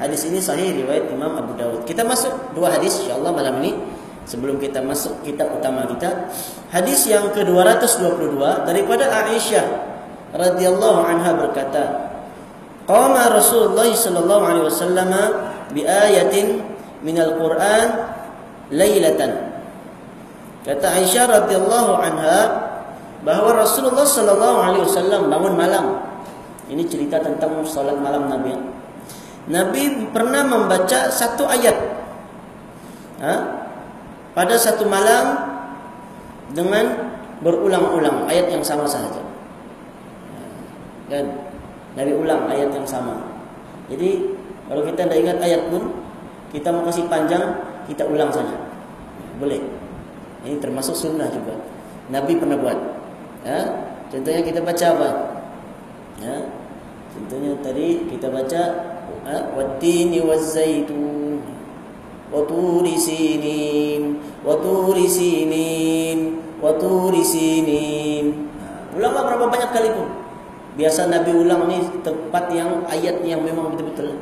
hadis ini sahih riwayat Imam Abu Dawud kita masuk dua hadis insyaallah malam ini sebelum kita masuk kitab utama kita hadis yang ke-222 daripada Aisyah radhiyallahu anha berkata qama Rasulullah sallallahu alaihi wasallam bi ayatin min al-Qur'an lailatan kata Aisyah radhiyallahu anha bahawa Rasulullah sallallahu alaihi wasallam bangun malam. Ini cerita tentang salat malam Nabi. Nabi pernah membaca satu ayat. Ha? Pada satu malam dengan berulang-ulang ayat yang sama saja. Dan Nabi ulang ayat yang sama. Jadi kalau kita tidak ingat ayat pun kita mau kasih panjang kita ulang saja. Boleh. Ini termasuk sunnah juga. Nabi pernah buat. Ya? Contohnya kita baca apa? Ya? Contohnya tadi kita baca wazzaitun Waturi sinin Waturi sinin Waturi sinin ha, Ulanglah berapa banyak kali pun Biasa Nabi ulang ni tempat yang ayat yang memang betul-betul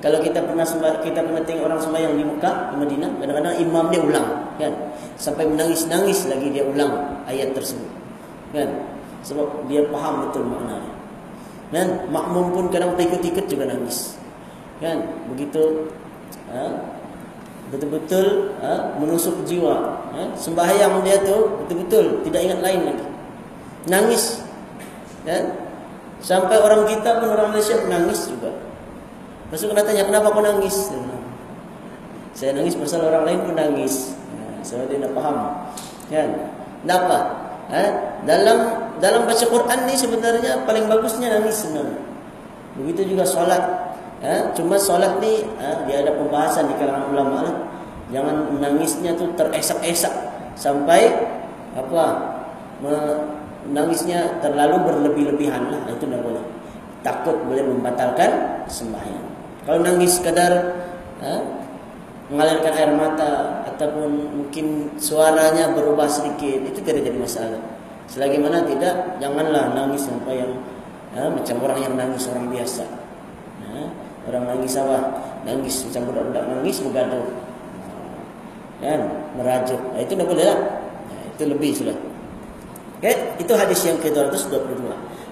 kalau kita pernah sembah, kita pernah tengok orang sembahyang di Mekah, di Madinah, kadang-kadang imam dia ulang, kan? Sampai menangis-nangis lagi dia ulang ayat tersebut. Kan? Sebab dia faham betul maknanya. Dan makmum pun kadang ikut-ikut juga nangis. Kan? Begitu ha? betul-betul ha? menusuk jiwa. Ha? Sembahyang dia tu betul-betul tidak ingat lain lagi. Nangis. Kan? Sampai orang kita pun orang Malaysia pun nangis juga. Lepas kena tanya kenapa kau nangis? Saya nangis pasal orang lain pun nangis. Sebab dia nak faham. Kan? Kenapa? Ha? Dalam dalam baca Quran ni sebenarnya paling bagusnya nangis sebenarnya. Begitu juga solat. Ha? Cuma solat ni ha? dia ada pembahasan di kalangan ulama lah. Jangan menangisnya tu teresak-esak sampai apa? Menangisnya terlalu berlebih-lebihan lah. Itu tidak boleh. Takut boleh membatalkan sembahyang. Kalau nangis sekadar ha, mengalirkan air mata ataupun mungkin suaranya berubah sedikit itu tidak jadi masalah. Selagi mana tidak, janganlah nangis sampai yang ha, macam orang yang nangis orang biasa. Ha, orang nangis apa? Nangis macam budak-budak nangis bergaduh. Kan? Merajuk. Nah, itu tidak boleh lah. Nah, itu lebih sudah. Okay? Itu hadis yang ke-222.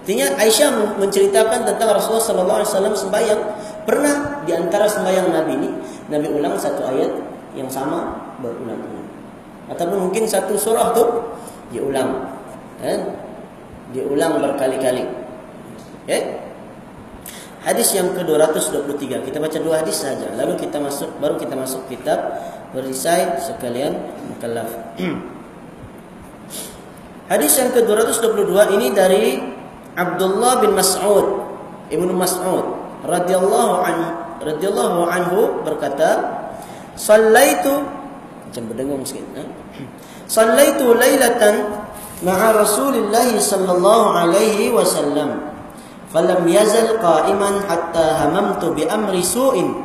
Artinya Aisyah menceritakan tentang Rasulullah wasallam sembahyang Pernah di antara sembahyang Nabi ini Nabi ulang satu ayat yang sama berulang-ulang. Ataupun mungkin satu surah tu dia ulang. Eh? Dia ulang berkali-kali. Okay? Hadis yang ke-223. Kita baca dua hadis saja. Lalu kita masuk baru kita masuk kitab berisai sekalian mukallaf. *clears throat* hadis yang ke-222 ini dari Abdullah bin Mas'ud Ibnu Mas'ud radhiyallahu an radhiyallahu anhu berkata sallaitu macam berdengung sikit ha? *clears throat* sallaitu lailatan ma'a rasulillah sallallahu alaihi wasallam hatta hamamtu bi amri su'in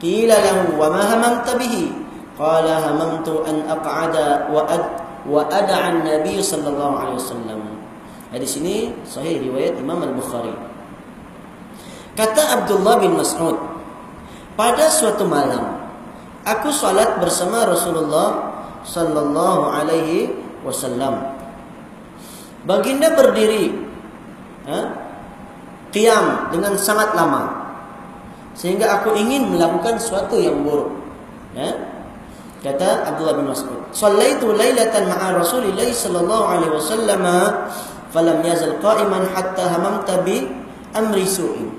qila lahu wa ma hamamta bihi qala hamamtu an aq'ada wa ad wa ad'a an-nabi sallallahu alaihi wasallam hadis ini sahih riwayat Imam Al-Bukhari Kata Abdullah bin Mas'ud, pada suatu malam aku salat bersama Rasulullah sallallahu alaihi wasallam. Baginda berdiri ha? Qiyam dengan sangat lama. Sehingga aku ingin melakukan sesuatu yang buruk. Ha? Kata Abdullah bin Mas'ud Sallaitu laylatan ma'a Rasulillah sallallahu alaihi wasallam Falam yazal qa'iman hatta hamamta bi amri su'in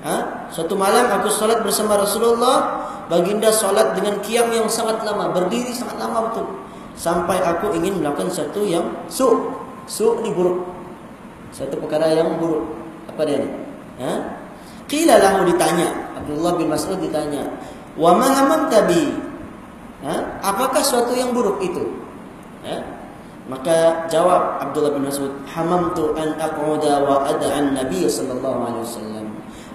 Ha? Suatu malam aku solat bersama Rasulullah Baginda solat dengan kiam yang sangat lama Berdiri sangat lama betul. Sampai aku ingin melakukan satu yang Su' Su' ni buruk. Satu perkara yang buruk Apa dia ni? Ha? Qila lahu ditanya Abdullah bin Mas'ud ditanya Wa mahamam tabi ha? Apakah suatu yang buruk itu? Ha? Maka jawab Abdullah bin Mas'ud Hamamtu an aq'uda wa ad'an Nabi sallallahu alaihi wasallam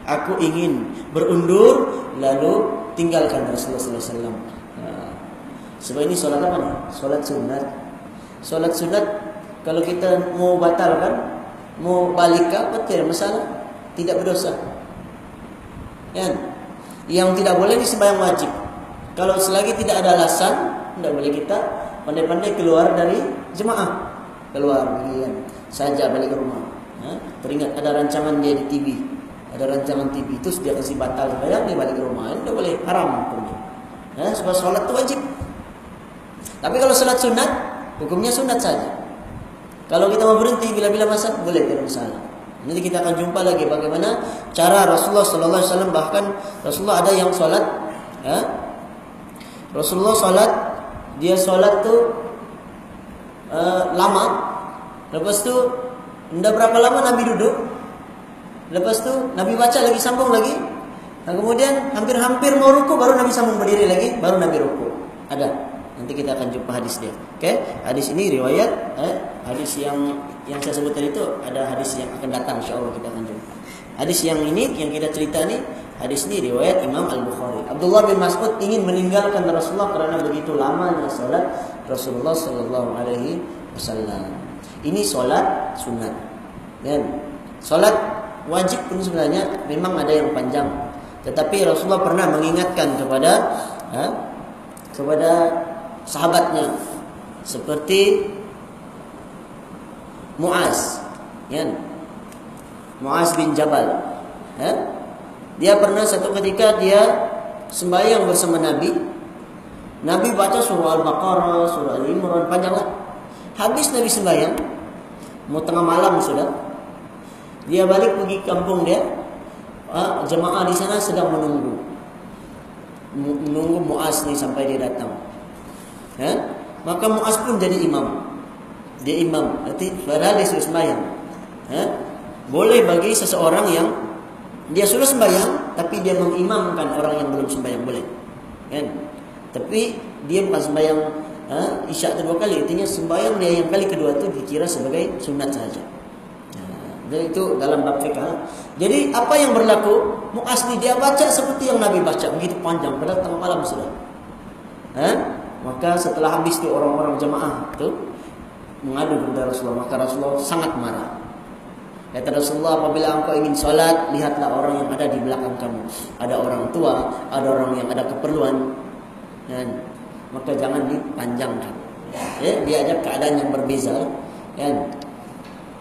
aku ingin berundur lalu tinggalkan Rasulullah SAW. Ha. Sebab ini solat apa? Solat sunat. Solat sunat kalau kita mau batalkan, mau balik ke apa tidak masalah, tidak berdosa. Kan? Yang tidak boleh ini sembahyang wajib. Kalau selagi tidak ada alasan, tidak boleh kita pandai-pandai keluar dari jemaah. Keluar kan? saja balik ke rumah. Ha? Teringat ada rancangan dia di TV ada rancangan TV itu dia kasih batal bayar dia balik ke rumah ini boleh haram pergi ya, sebab solat itu wajib tapi kalau solat sunat hukumnya sunat saja Kalau kita mau berhenti bila-bila masa boleh tidak masalah. Nanti kita akan jumpa lagi bagaimana cara Rasulullah sallallahu alaihi wasallam bahkan Rasulullah ada yang solat ya. Rasulullah solat dia solat tu uh, lama. Lepas tu tidak berapa lama Nabi duduk? Lepas tu Nabi baca lagi sambung lagi. Dan kemudian hampir-hampir mau ruku baru Nabi sambung berdiri lagi baru Nabi ruku. Ada nanti kita akan jumpa hadis dia. Oke okay? hadis ini riwayat eh, hadis yang yang saya sebut tadi itu ada hadis yang akan datang insyaallah kita akan jumpa. Hadis yang ini yang kita cerita ni hadis ini riwayat Imam Al Bukhari Abdullah bin Mas'ud ingin meninggalkan Rasulullah kerana begitu lamanya salat Rasulullah sallallahu alaihi wasallam. Ini solat sunat. Dan solat wajib pun sebenarnya memang ada yang panjang. Tetapi Rasulullah pernah mengingatkan kepada ha, kepada sahabatnya seperti Muaz ya Muaz bin Jabal ya dia pernah satu ketika dia sembahyang bersama Nabi Nabi baca surah Al-Baqarah, surah Al-Imran, panjanglah. Habis Nabi sembahyang, mau tengah malam sudah. Dia balik pergi kampung dia. Ha, jemaah di sana sedang menunggu. Menunggu Muaz ni sampai dia datang. Ha? Maka Muaz pun jadi imam. Dia imam. Berarti padahal dia sudah sembahyang. Ha? Boleh bagi seseorang yang dia sudah sembahyang tapi dia mengimamkan orang yang belum sembahyang boleh. Kan? Tapi dia bukan sembahyang ha, isyak kedua kali. Artinya sembahyang dia yang kali kedua itu dikira sebagai sunat saja. Ha, jadi itu dalam bab fikah. Jadi apa yang berlaku? Mu'as ni dia baca seperti yang Nabi baca. Begitu panjang. Pada tengah malam sudah. Ha? Maka setelah habis tu orang-orang jemaah tu mengadu kepada Rasulullah. Maka Rasulullah sangat marah. Kata Rasulullah apabila engkau ingin solat Lihatlah orang yang ada di belakang kamu Ada orang tua Ada orang yang ada keperluan kan? maka jangan dipanjangkan. Ya, dia ada keadaan yang berbeza. Kan?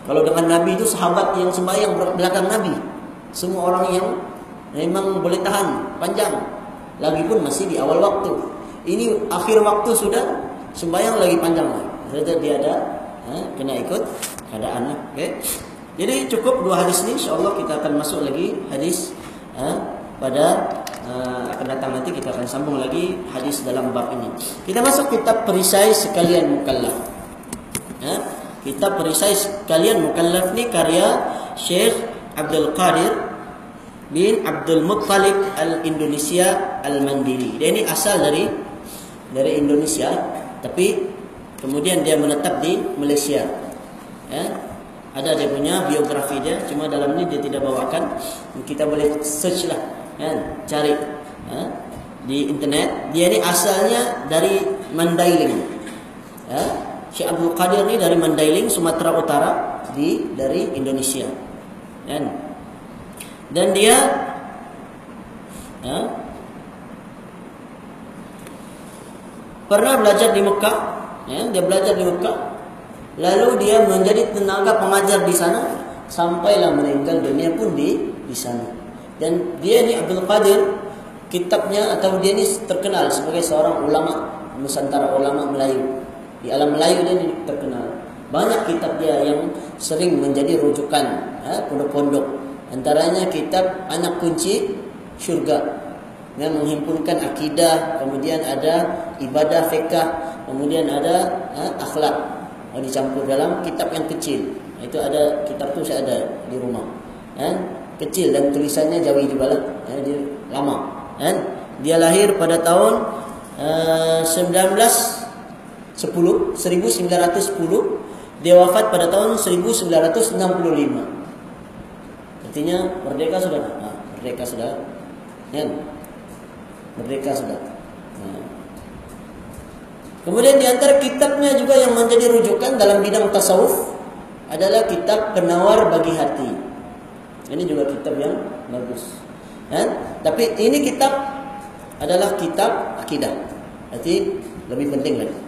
Kalau dengan Nabi itu sahabat yang sembahyang belakang Nabi, semua orang yang memang boleh tahan panjang. Lagipun masih di awal waktu. Ini akhir waktu sudah sembahyang lagi panjang lagi. Jadi dia ada ha, kena ikut keadaan. Okay? Jadi cukup dua hadis ini. InsyaAllah kita akan masuk lagi hadis ha, pada uh, akan datang nanti kita akan sambung lagi hadis dalam bab ini. Kita masuk kitab perisai sekalian mukallaf. Ya, kitab perisai sekalian mukallaf ni karya Syekh Abdul Qadir bin Abdul Muttalib Al-Indonesia Al-Mandiri. Dia ini asal dari dari Indonesia tapi kemudian dia menetap di Malaysia. Ya, ada dia punya biografi dia cuma dalam ni dia tidak bawakan. Kita boleh search lah kan cari ha? di internet. Dia ni asalnya dari Mandailing. Ya. Syekh Abdul Qadir ni dari Mandailing Sumatera Utara di dari Indonesia. Kan dan dia ya, pernah belajar di Mekah ya dia belajar di Mekah lalu dia menjadi tenaga pengajar di sana sampailah meninggal dunia pun di di sana dan dia ni Abdul Qadir kitabnya atau dia ni terkenal sebagai seorang ulama Nusantara ulama Melayu. Di alam Melayu dia ni terkenal. Banyak kitab dia yang sering menjadi rujukan ha, pondok-pondok. Antaranya kitab Anak Kunci Syurga yang menghimpunkan akidah, kemudian ada ibadah fiqh, kemudian ada ha, akhlak yang dicampur dalam kitab yang kecil. Itu ada kitab tu saya ada di rumah. Ha? kecil dan tulisannya Jawi juga lah. Eh, dia lama. Kan? Dia lahir pada tahun uh, 1910, 1910. Dia wafat pada tahun 1965. Artinya merdeka sudah. Nah, merdeka sudah. Kan? Merdeka sudah. Nah. Kemudian di antara kitabnya juga yang menjadi rujukan dalam bidang tasawuf adalah kitab Penawar Bagi Hati. Ini juga kitab yang bagus. Kan? Tapi ini kitab adalah kitab akidah. Jadi lebih penting lagi.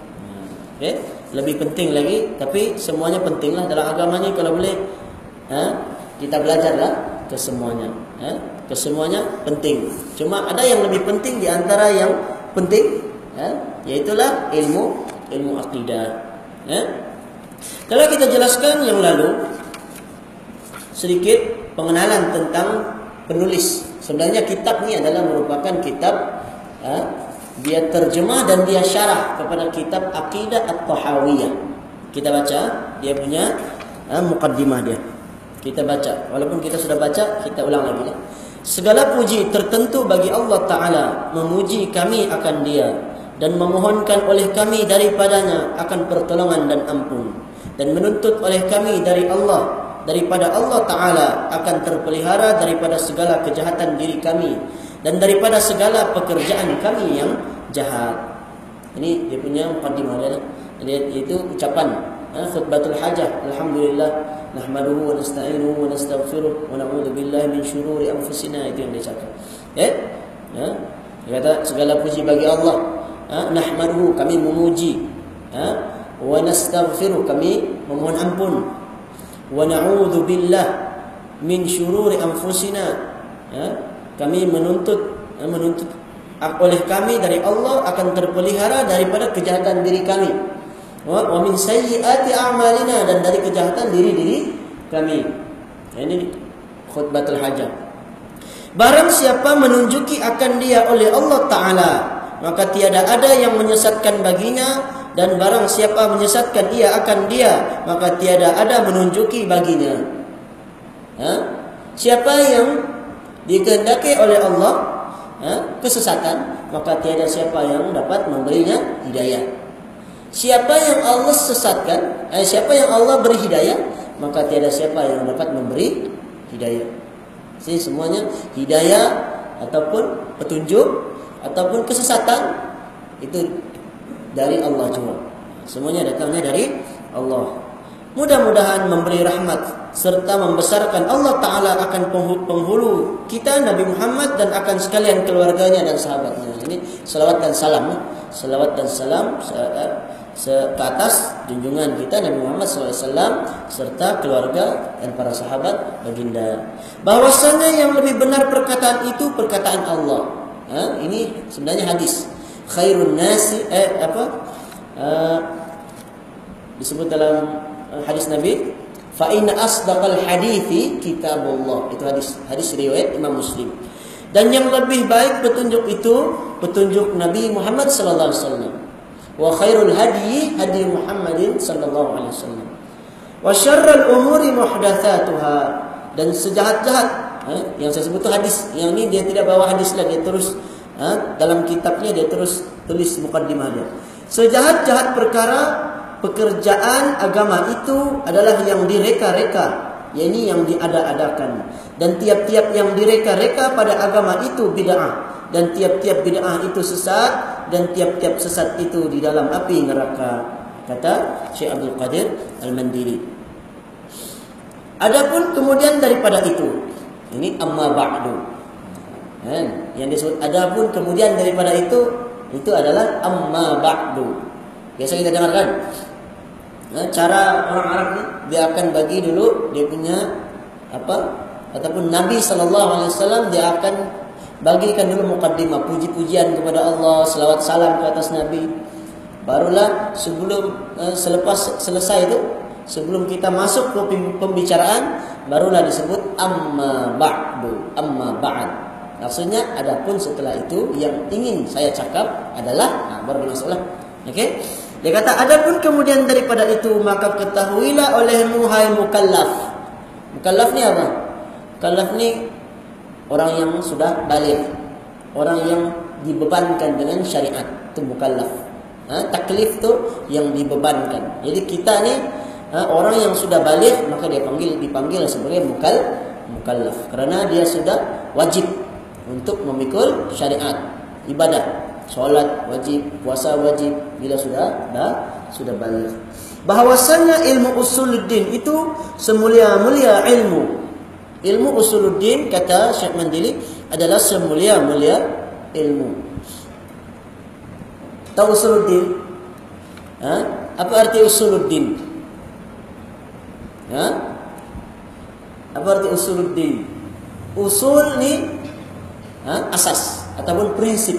Okay? Lebih penting lagi, tapi semuanya pentinglah dalam agamanya kalau boleh ha? kita belajarlah ke semuanya. Ha? Ke semuanya penting. Cuma ada yang lebih penting di antara yang penting, ha? yaitulah ilmu ilmu akidah. Ha? Kalau kita jelaskan yang lalu sedikit pengenalan tentang penulis. Sebenarnya kitab ni adalah merupakan kitab ha, dia terjemah dan dia syarah kepada kitab Aqidah At-Tahawiyah. Kita baca dia punya ha, mukaddimah dia. Kita baca. Walaupun kita sudah baca, kita ulang lagi. Ya. Segala puji tertentu bagi Allah Ta'ala Memuji kami akan dia Dan memohonkan oleh kami daripadanya Akan pertolongan dan ampun Dan menuntut oleh kami dari Allah Daripada Allah Ta'ala Akan terpelihara daripada segala kejahatan diri kami Dan daripada segala pekerjaan kami yang jahat Ini dia punya mukaddimah dia. Itu ucapan Khutbatul hajah Alhamdulillah nahmaduhu wa nasta'inuhu wa nastaghfiruh wa na'udzu billahi min shururi anfusina. Itu yang dia cakap. Ya? Ya? Dia kata segala puji bagi Allah. Ha? nahmaduhu kami memuji. Ha? wa nastaghfiruh kami memohon ampun. Wa na'udzu billahi min shururi anfusina. Ha? kami menuntut menuntut oleh kami dari Allah akan terpelihara daripada kejahatan diri kami wa min sayyiati a'malina dan dari kejahatan diri-diri kami. Ini khutbatul hajah. Barang siapa menunjuki akan dia oleh Allah Ta'ala Maka tiada ada yang menyesatkan baginya Dan barang siapa menyesatkan ia akan dia Maka tiada ada menunjuki baginya ha? Siapa yang dikehendaki oleh Allah ha? Kesesatan Maka tiada siapa yang dapat memberinya hidayah Siapa yang Allah sesatkan, eh, siapa yang Allah beri hidayah, maka tiada siapa yang dapat memberi hidayah. Jadi semuanya hidayah ataupun petunjuk ataupun kesesatan itu dari Allah cuma. Semuanya datangnya dari Allah. Mudah-mudahan memberi rahmat serta membesarkan Allah Taala akan penghulu kita Nabi Muhammad dan akan sekalian keluarganya dan sahabatnya. Ini salawat dan salam. Salawat dan salam ke atas junjungan kita Nabi Muhammad SAW serta keluarga dan para sahabat baginda. Bahwasanya yang lebih benar perkataan itu perkataan Allah. Ha? Ini sebenarnya hadis. Khairun nasi eh apa? Uh, disebut dalam uh, hadis Nabi fa in asdaqal hadithi kitabullah. Itu hadis hadis riwayat Imam Muslim. Dan yang lebih baik petunjuk itu petunjuk Nabi Muhammad sallallahu alaihi wasallam wa khairul hadi hadi Muhammadin sallallahu alaihi wasallam. Wa syarrul umuri muhdatsatuha. Dan sejahat-jahat eh, yang saya sebut itu hadis. Yang ini dia tidak bawa hadis lah dia terus eh, dalam kitabnya dia terus tulis mukaddimah dia. Sejahat-jahat perkara pekerjaan agama itu adalah yang direka-reka. Yakni yang diada-adakan. Dan tiap-tiap yang direka-reka pada agama itu bid'ah. Dan tiap-tiap bid'ah itu sesat dan tiap-tiap sesat itu di dalam api neraka kata Syekh Abdul Qadir Al-Mandiri. Adapun kemudian daripada itu ini amma ba'du. Kan yang disebut adapun kemudian daripada itu itu adalah amma ba'du. Biasa kita dengarkan nah, cara orang Arab ni dia akan bagi dulu dia punya apa? Ataupun Nabi sallallahu alaihi wasallam dia akan Bagikan dulu mukaddimah puji-pujian kepada Allah, selawat salam ke atas Nabi. Barulah sebelum uh, selepas selesai itu, sebelum kita masuk ke pembicaraan, barulah disebut amma ba'du, amma ba'd. Maksudnya adapun setelah itu yang ingin saya cakap adalah nah, baru masalah. Okey? Dia kata adapun kemudian daripada itu maka ketahuilah oleh muhai mukallaf. Mukallaf ni apa? Mukallaf ni orang yang sudah balik. Orang yang dibebankan dengan syariat itu mukallaf. Ha, taklif tu yang dibebankan. Jadi kita ni ha, orang yang sudah balik maka dia panggil dipanggil sebagai mukal mukallaf. Kerana dia sudah wajib untuk memikul syariat. Ibadah solat wajib puasa wajib bila sudah dah sudah balik. Bahwasanya ilmu usuluddin itu semulia-mulia ilmu Ilmu usuluddin kata Syekh Mandili adalah semulia-mulia ilmu. Tahu usuluddin? Ha? Apa arti usuluddin? Ha? Apa arti usuluddin? Usul ni ha? asas ataupun prinsip.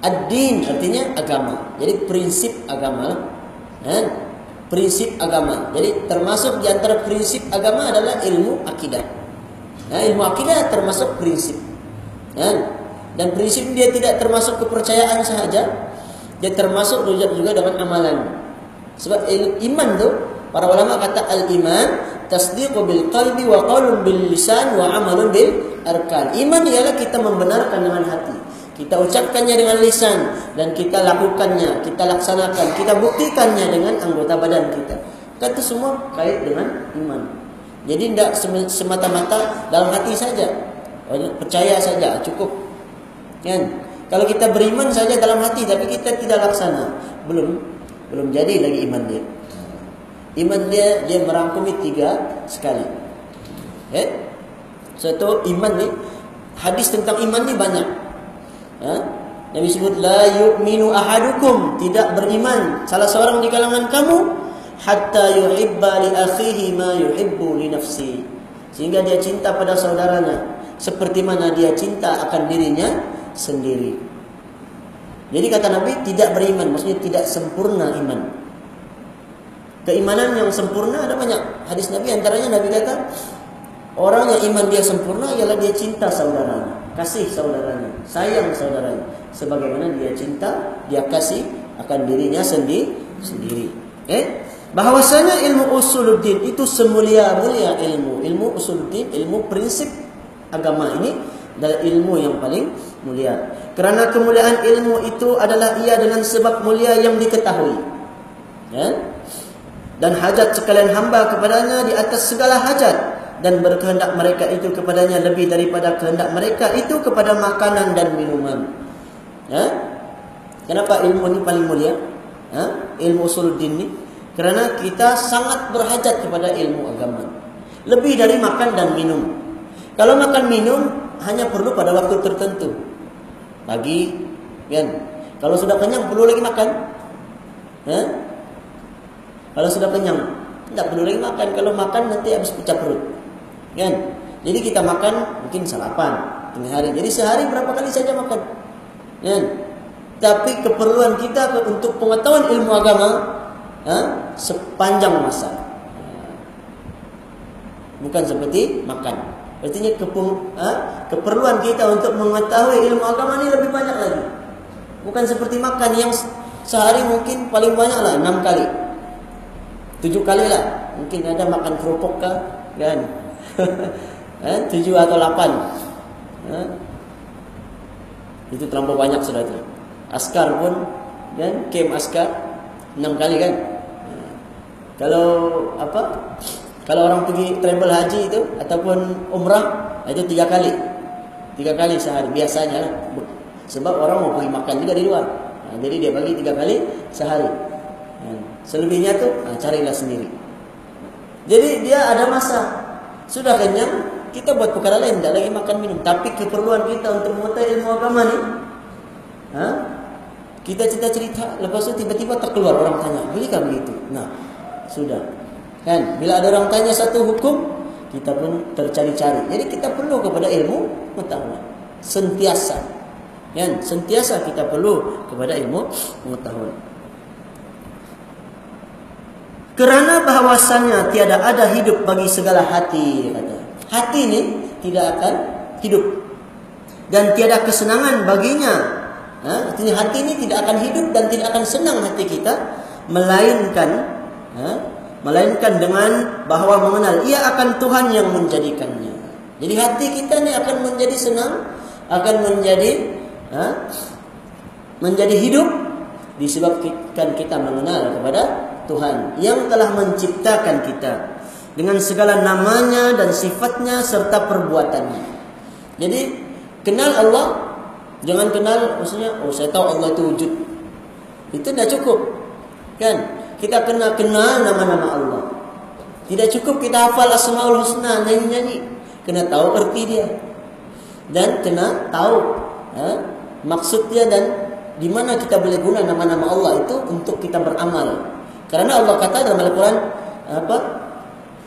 Ad-din artinya agama. Jadi prinsip agama. Ha? Prinsip agama. Jadi termasuk di antara prinsip agama adalah ilmu akidah. Nah, ilmu akidah termasuk prinsip. Ya. Dan prinsip dia tidak termasuk kepercayaan sahaja, dia termasuk juga dengan amalan. Sebab iman tu para ulama kata al-iman tasdiqu bil qalbi wa qaulun bil lisan wa amalun bil arkan. Iman ialah kita membenarkan dengan hati. Kita ucapkannya dengan lisan dan kita lakukannya, kita laksanakan, kita buktikannya dengan anggota badan kita. Kata semua kait dengan iman. Jadi tidak semata-mata dalam hati saja. Percaya saja cukup. Kan? Kalau kita beriman saja dalam hati tapi kita tidak laksana, belum belum jadi lagi iman dia. Iman dia dia merangkumi tiga sekali. Eh? Satu iman ni hadis tentang iman ni banyak. Ha? Nabi sebut la yu'minu ahadukum tidak beriman salah seorang di kalangan kamu hatta yuhibba li akhihi ma yuhibbu li nafsi sehingga dia cinta pada saudaranya seperti mana dia cinta akan dirinya sendiri. Jadi kata Nabi tidak beriman maksudnya tidak sempurna iman. Keimanan yang sempurna ada banyak. Hadis Nabi antaranya Nabi kata orang yang iman dia sempurna ialah dia cinta saudaranya kasih saudaranya, sayang saudaranya sebagaimana dia cinta, dia kasih akan dirinya sendiri sendiri. Eh? Bahwasanya ilmu usuluddin itu semulia-mulia ilmu. Ilmu usuluddin, ilmu prinsip agama ini adalah ilmu yang paling mulia. Kerana kemuliaan ilmu itu adalah ia dengan sebab mulia yang diketahui. Ya? Dan hajat sekalian hamba kepadanya di atas segala hajat dan berkehendak mereka itu kepadanya lebih daripada kehendak mereka itu kepada makanan dan minuman. Ya? Kenapa ilmu ini paling mulia? Ya? Ilmu usuluddin ini kerana kita sangat berhajat kepada ilmu agama. Lebih dari makan dan minum. Kalau makan minum hanya perlu pada waktu tertentu. Pagi, kan? Kalau sudah kenyang perlu lagi makan. Ya? Kalau sudah kenyang tidak perlu lagi makan. Kalau makan nanti habis pecah perut. Kan? Jadi kita makan mungkin sarapan tengah hari. Jadi sehari berapa kali saja makan. Kan? Tapi keperluan kita untuk pengetahuan ilmu agama ha? sepanjang masa. Bukan seperti makan. Artinya ha? keperluan kita untuk mengetahui ilmu agama ini lebih banyak lagi. Bukan seperti makan yang sehari mungkin paling banyak lah enam kali. Tujuh kali lah. Mungkin ada makan kerupuk kah? Kan? *laughs* eh, tujuh atau lapan. Eh? itu terlalu banyak sudah itu askar pun kan kem askar enam kali kan? Eh. kalau apa kalau orang pergi travel haji itu ataupun umrah itu tiga kali. Tiga kali sehari biasanya lah. Sebab orang mau pergi makan juga di luar. Nah, jadi dia bagi tiga kali sehari. Nah, selebihnya tu nah, carilah sendiri. Jadi dia ada masa sudah kenyang, kita buat perkara lain, tidak lagi makan minum. Tapi keperluan kita untuk mengetahui ilmu agama ni, ha? kita cerita-cerita, lepas itu tiba-tiba terkeluar orang tanya, bolehkah begitu? Nah, sudah. Kan? Bila ada orang tanya satu hukum, kita pun tercari-cari. Jadi kita perlu kepada ilmu pengetahuan. Sentiasa. Kan? Sentiasa kita perlu kepada ilmu pengetahuan. Kerana bahawasanya tiada ada hidup bagi segala hati kata. Hati ini tidak akan hidup dan tiada kesenangan baginya. Ha? Hati ini tidak akan hidup dan tidak akan senang hati kita melainkan ha? melainkan dengan bahawa mengenal ia akan Tuhan yang menjadikannya. Jadi hati kita ini akan menjadi senang, akan menjadi ha? menjadi hidup disebabkan kita mengenal kepada Tuhan yang telah menciptakan kita dengan segala namanya dan sifatnya serta perbuatannya. Jadi kenal Allah jangan kenal maksudnya oh saya tahu Allah itu wujud. Itu tidak cukup. Kan? Kita kena kenal nama-nama Allah. Tidak cukup kita hafal Asmaul Husna nyanyi-nyanyi. Kena tahu erti dia. Dan kena tahu ha, maksud dia dan di mana kita boleh guna nama-nama Allah itu untuk kita beramal. Karena Allah kata dalam Al-Quran apa?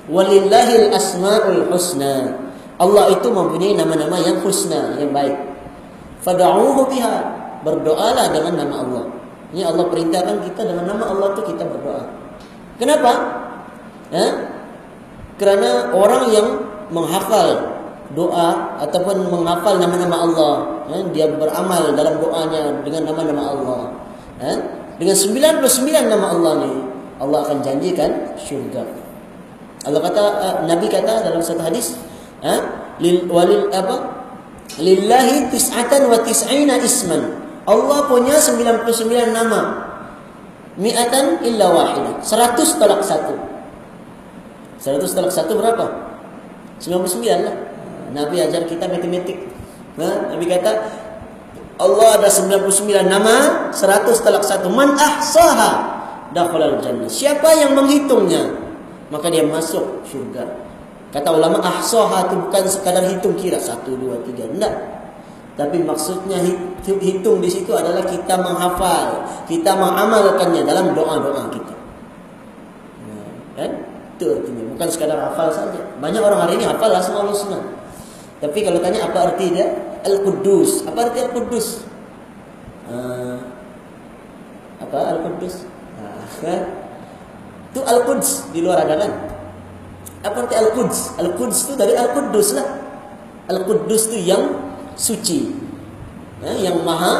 Walillahil asma'ul husna. Allah itu mempunyai nama-nama yang husna, yang baik. Fad'uhu biha. Berdoalah dengan nama Allah. Ini Allah perintahkan kita dengan nama Allah itu kita berdoa. Kenapa? Ya? Kerana orang yang menghafal doa ataupun menghafal nama-nama Allah, ya? dia beramal dalam doanya dengan nama-nama Allah. Ya? Dengan 99 nama Allah ni, Allah akan janjikan syurga. Allah kata uh, Nabi kata dalam satu hadis, ha? lil walil apa? Lillahi tis'atan wa tis'ina isman. Allah punya 99 nama. Mi'atan illa wahidah. 100 tolak satu. 100 tolak satu berapa? 99 lah. Nabi ajar kita matematik. Ha? Nabi kata Allah ada 99 nama, 100 tolak satu. Man ahsaha dakhala jannah. Siapa yang menghitungnya, maka dia masuk syurga. Kata ulama ahsaha itu bukan sekadar hitung kira 1 2 3. Enggak. Tapi maksudnya hitung di situ adalah kita menghafal, kita mengamalkannya dalam doa-doa kita. Ya, kan? Itu artinya. Bukan sekadar hafal saja. Banyak orang hari ini hafal asma husna. Tapi kalau tanya apa arti dia? Al-Quddus. Apa arti Al-Quddus? Uh, apa Al-Quddus? Uh, kan? Itu Al-Quds di luar ada kan? Apa arti Al-Quds? Al-Quds itu dari Al-Quddus lah. Al-Quddus itu yang suci ya, yang maha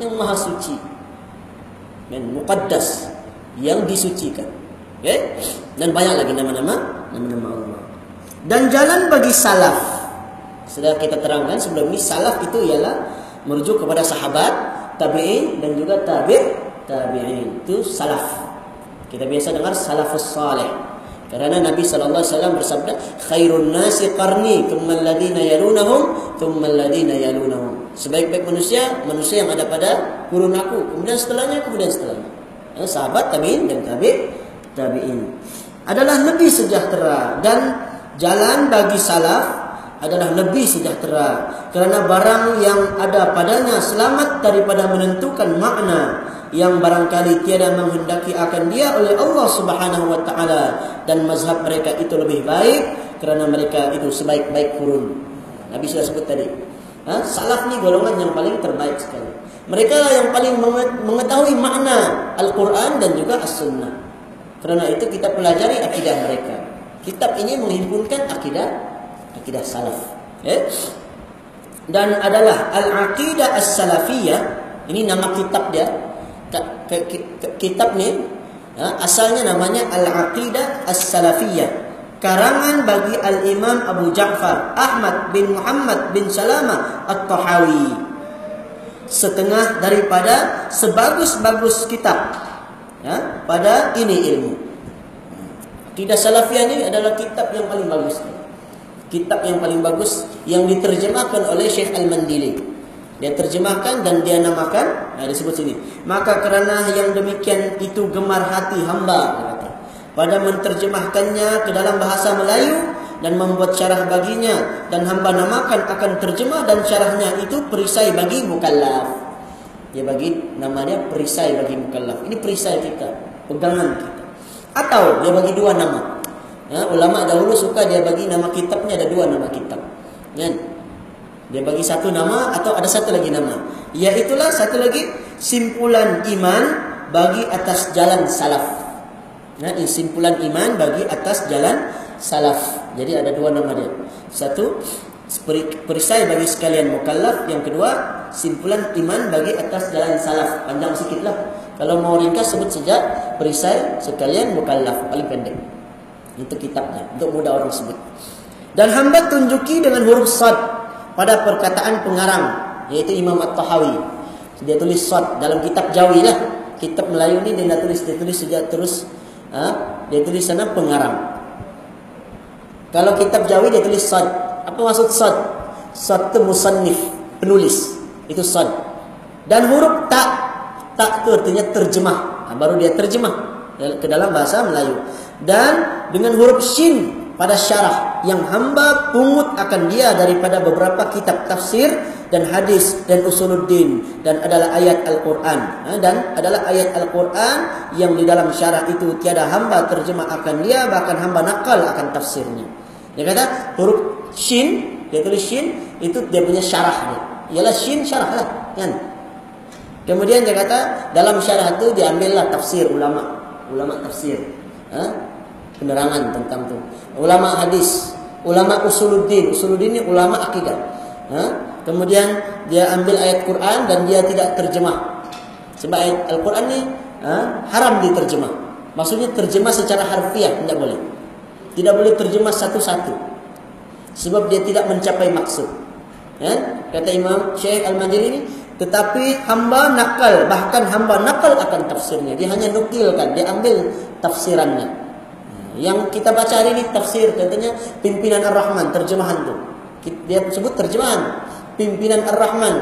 yang maha suci dan muqaddas yang disucikan okay? dan banyak lagi nama-nama nama-nama Allah dan jalan bagi salaf sudah kita terangkan sebelum ini salaf itu ialah merujuk kepada sahabat tabi'in dan juga tabi' tabi'in itu salaf kita biasa dengar salafus salih kerana Nabi sallallahu alaihi wasallam bersabda, "Khairun nasi qarni, thumma alladhina yalunahum, thumma alladhina yalunahum." Sebaik-baik manusia, manusia yang ada pada kurun aku, kemudian setelahnya, kemudian setelahnya. Eh, sahabat tabi'in dan tabi' tabi'in adalah lebih sejahtera dan jalan bagi salaf adalah lebih sejahtera kerana barang yang ada padanya selamat daripada menentukan makna yang barangkali tiada menghendaki akan dia oleh Allah Subhanahu wa taala dan mazhab mereka itu lebih baik kerana mereka itu sebaik-baik kurun. Nabi sudah sebut tadi. Ha? Salaf ni golongan yang paling terbaik sekali. Mereka lah yang paling mengetahui makna Al-Quran dan juga As-Sunnah. Kerana itu kita pelajari akidah mereka. Kitab ini menghimpunkan akidah akidah salaf. Eh? Dan adalah Al-Aqidah As-Salafiyah. Ini nama kitab dia kitab ni ya, asalnya namanya Al-Aqidah As-Salafiyah. Karangan bagi Al-Imam Abu Ja'far Ahmad bin Muhammad bin Salama At-Tahawi. Setengah daripada sebagus-bagus kitab ya, pada ini ilmu. Aqidah Salafiyah ni adalah kitab yang paling bagus. Kitab yang paling bagus yang diterjemahkan oleh Syekh Al-Mandili dia terjemahkan dan dia namakan nah, disebut sini. Maka kerana yang demikian itu gemar hati hamba kata. Pada menterjemahkannya ke dalam bahasa Melayu dan membuat syarah baginya dan hamba namakan akan terjemah dan syarahnya itu perisai bagi mukallaf. Dia bagi namanya perisai bagi mukallaf. Ini perisai kita pegangan kita. Atau dia bagi dua nama. Ya, ulama dahulu suka dia bagi nama kitabnya ada dua nama kitab. Kan? ya. Dia bagi satu nama atau ada satu lagi nama. Iaitulah satu lagi simpulan iman bagi atas jalan salaf. Nah, simpulan iman bagi atas jalan salaf. Jadi ada dua nama dia. Satu perisai bagi sekalian mukallaf. Yang kedua simpulan iman bagi atas jalan salaf. Panjang sikitlah. Kalau mau ringkas sebut saja perisai sekalian mukallaf paling pendek. Itu kitabnya untuk mudah orang sebut. Dan hamba tunjuki dengan huruf sad pada perkataan pengarang yaitu Imam At-Tahawi. Dia tulis sad dalam kitab Jawi lah. Kitab Melayu ni dia tulis dia tulis sejak terus ha? dia tulis sana pengarang. Kalau kitab Jawi dia tulis sad. Apa maksud sad? Sad itu musannif, penulis. Itu sad. Dan huruf tak tak itu artinya terjemah. Ha, baru dia terjemah ke dalam bahasa Melayu. Dan dengan huruf shin pada syarah yang hamba pungut akan dia daripada beberapa kitab tafsir dan hadis dan usuluddin dan adalah ayat Al-Quran. Ha, dan adalah ayat Al-Quran yang di dalam syarah itu tiada hamba terjemah akan dia bahkan hamba nakal akan tafsirnya. Dia kata huruf shin dia tulis shin itu dia punya syarah dia. Ialah shin syarah lah kan? Kemudian dia kata dalam syarah itu diambillah tafsir ulama ulama tafsir. Ha? Penerangan tentang tu. Ulama hadis, ulama usuluddin, usuluddin ini ulama akidah. Ha? Kemudian dia ambil ayat Quran dan dia tidak terjemah. Sebab ayat Al-Quran ni ha? haram diterjemah. Maksudnya terjemah secara harfiah tidak boleh. Tidak boleh terjemah satu-satu. Sebab dia tidak mencapai maksud. Ya? Kata Imam Syekh Al-Majiri ini, tetapi hamba nakal, bahkan hamba nakal akan tafsirnya. Dia hanya nukilkan, dia ambil tafsirannya. Yang kita baca hari ini tafsir, contohnya pimpinan Ar-Rahman, terjemahan tu. Dia sebut terjemahan. Pimpinan Ar-Rahman.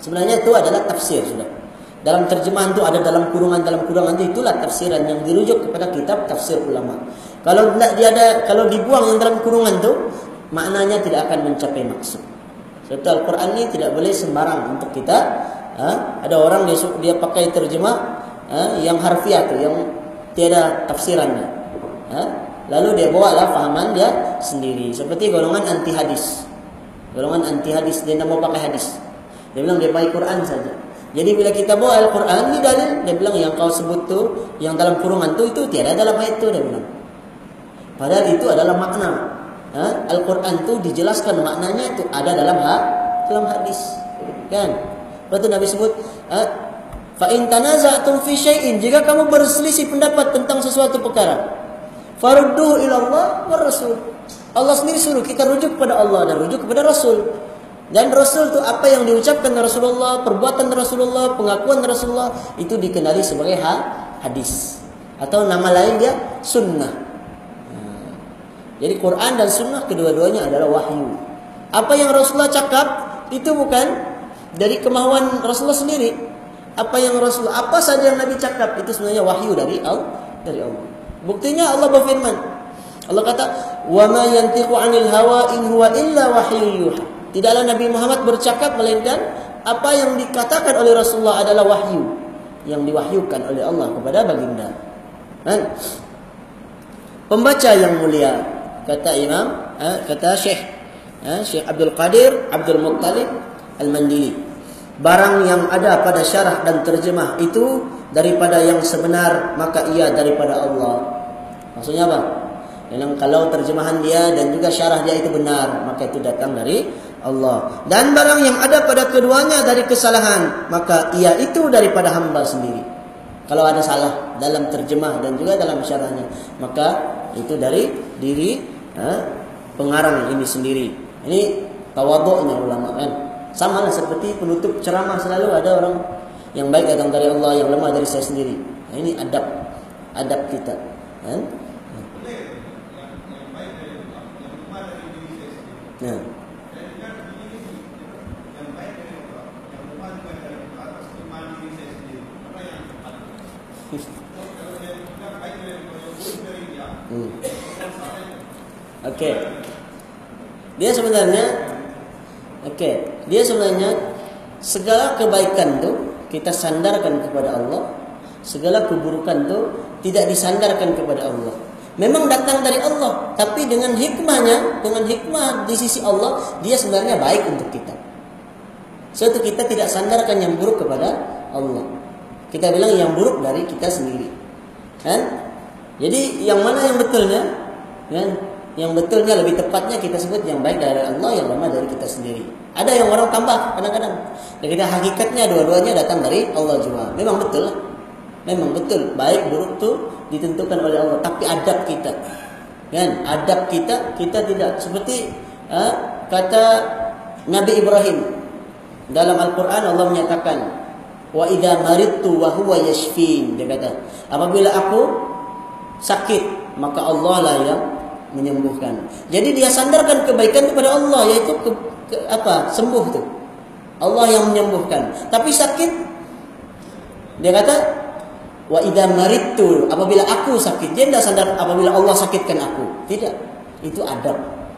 Sebenarnya itu adalah tafsir sudah. Dalam terjemahan itu ada dalam kurungan dalam kurungan itu itulah tafsiran yang dirujuk kepada kitab tafsir ulama. Kalau tidak dia ada kalau dibuang yang dalam kurungan itu maknanya tidak akan mencapai maksud. Sebab Al-Quran ini tidak boleh sembarang untuk kita. Ha? Ada orang dia dia pakai terjemah ha? yang harfiah tu yang tiada tafsirannya. Ha? Lalu dia bawa lah fahaman dia sendiri. Seperti golongan anti hadis. Golongan anti hadis dia tidak mau pakai hadis. Dia bilang dia pakai Quran saja. Jadi bila kita bawa Al-Quran ni dalil dia bilang yang kau sebut tu yang dalam kurungan tu itu tiada dalam ayat tu dia bilang. Padahal itu adalah makna. Ha? Al-Quran tu dijelaskan maknanya itu ada dalam ha? dalam hadis. Kan? Lepas tu Nabi sebut ha? fa in tanaza'tum fi syai'in jika kamu berselisih pendapat tentang sesuatu perkara farudduhu ila Allah rasul. Allah sendiri suruh kita rujuk kepada Allah dan rujuk kepada Rasul. Dan Rasul itu apa yang diucapkan Rasulullah, perbuatan Rasulullah, pengakuan Rasulullah itu dikenali sebagai ha, hadis atau nama lain dia sunnah. Ha. Jadi Quran dan sunnah kedua-duanya adalah wahyu. Apa yang Rasulullah cakap itu bukan dari kemauan Rasulullah sendiri. Apa yang Rasulullah apa saja yang Nabi cakap itu sebenarnya wahyu dari Allah dari Allah. Buktinya Allah berfirman. Allah kata, "Wa ma yantiqu 'anil hawa in huwa illa wahyu yuha." Tidaklah Nabi Muhammad bercakap melainkan apa yang dikatakan oleh Rasulullah adalah wahyu yang diwahyukan oleh Allah kepada baginda. Kan? Pembaca yang mulia kata Imam, ha, kata Syekh, ha, Syekh Abdul Qadir Abdul Muttalib Al-Mandili. Barang yang ada pada syarah dan terjemah itu daripada yang sebenar maka ia daripada Allah. Maksudnya apa? Yang kalau terjemahan dia dan juga syarah dia itu benar maka itu datang dari Allah. Dan barang yang ada pada keduanya dari kesalahan maka ia itu daripada hamba sendiri. Kalau ada salah dalam terjemah dan juga dalam syarahnya maka itu dari diri ha, pengarang ini sendiri. Ini tawaduknya ulama kan? Sama lah seperti penutup ceramah selalu ada orang yang baik datang dari Allah yang lemah dari saya sendiri. Ini adab adab kita kan Ya. Hmm. Okey. Dia sebenarnya okey, dia sebenarnya segala kebaikan tu kita sandarkan kepada Allah, segala keburukan tu tidak disandarkan kepada Allah. Memang datang dari Allah, tapi dengan hikmahnya, dengan hikmah di sisi Allah, dia sebenarnya baik untuk kita. Suatu kita tidak sandarkan yang buruk kepada Allah. Kita bilang yang buruk dari kita sendiri. Kan? Jadi yang mana yang betulnya? Kan? Yang betulnya lebih tepatnya kita sebut yang baik dari Allah, yang lemah dari kita sendiri. Ada yang orang tambah kadang-kadang. Dan kita hakikatnya dua-duanya datang dari Allah juga. Memang betul. Memang betul. Baik buruk tu ditentukan oleh Allah. Tapi adab kita. Kan? Adab kita, kita tidak. Seperti ha, kata Nabi Ibrahim. Dalam Al-Quran Allah menyatakan. Wa idha maridtu wa huwa yashfin. Dia kata. Apabila aku sakit maka Allah lah yang menyembuhkan. Jadi dia sandarkan kebaikan kepada Allah yaitu ke, ke, apa sembuh tu. Allah yang menyembuhkan. Tapi sakit dia kata wa idza maridtu apabila aku sakit dia tidak sadar apabila Allah sakitkan aku. Tidak. Itu adab.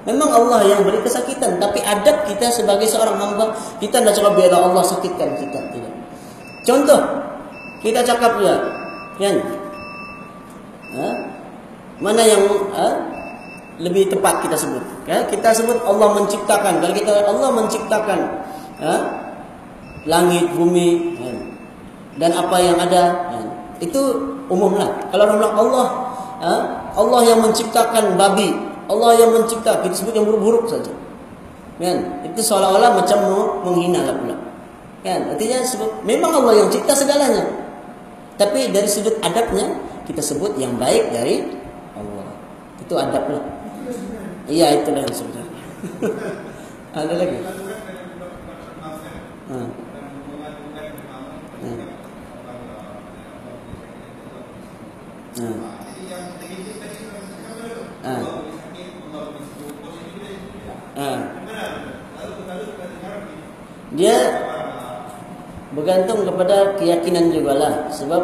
Memang Allah yang beri kesakitan tapi adab kita sebagai seorang hamba kita tidak cakap biar Allah sakitkan kita. Tidak. Contoh kita cakap ya kan ha? mana yang ha? lebih tepat kita sebut ha? kita sebut Allah menciptakan kalau kita Allah menciptakan ha? langit bumi ha? dan apa yang ada ha? Itu umumlah kalau orang bilang Allah ha? Allah yang menciptakan babi, Allah yang mencipta kita sebut yang buruk-buruk saja. Kan? Itu seolah-olah macam menghina lah pula. Kan? Artinya sebut memang Allah yang cipta segalanya. Tapi dari sudut adabnya kita sebut yang baik dari Allah. Itu adab lah. Iya itulah yang sebenarnya. *laughs* Ada lagi? Ha. Ha. Dia bergantung kepada keyakinan juga lah. Sebab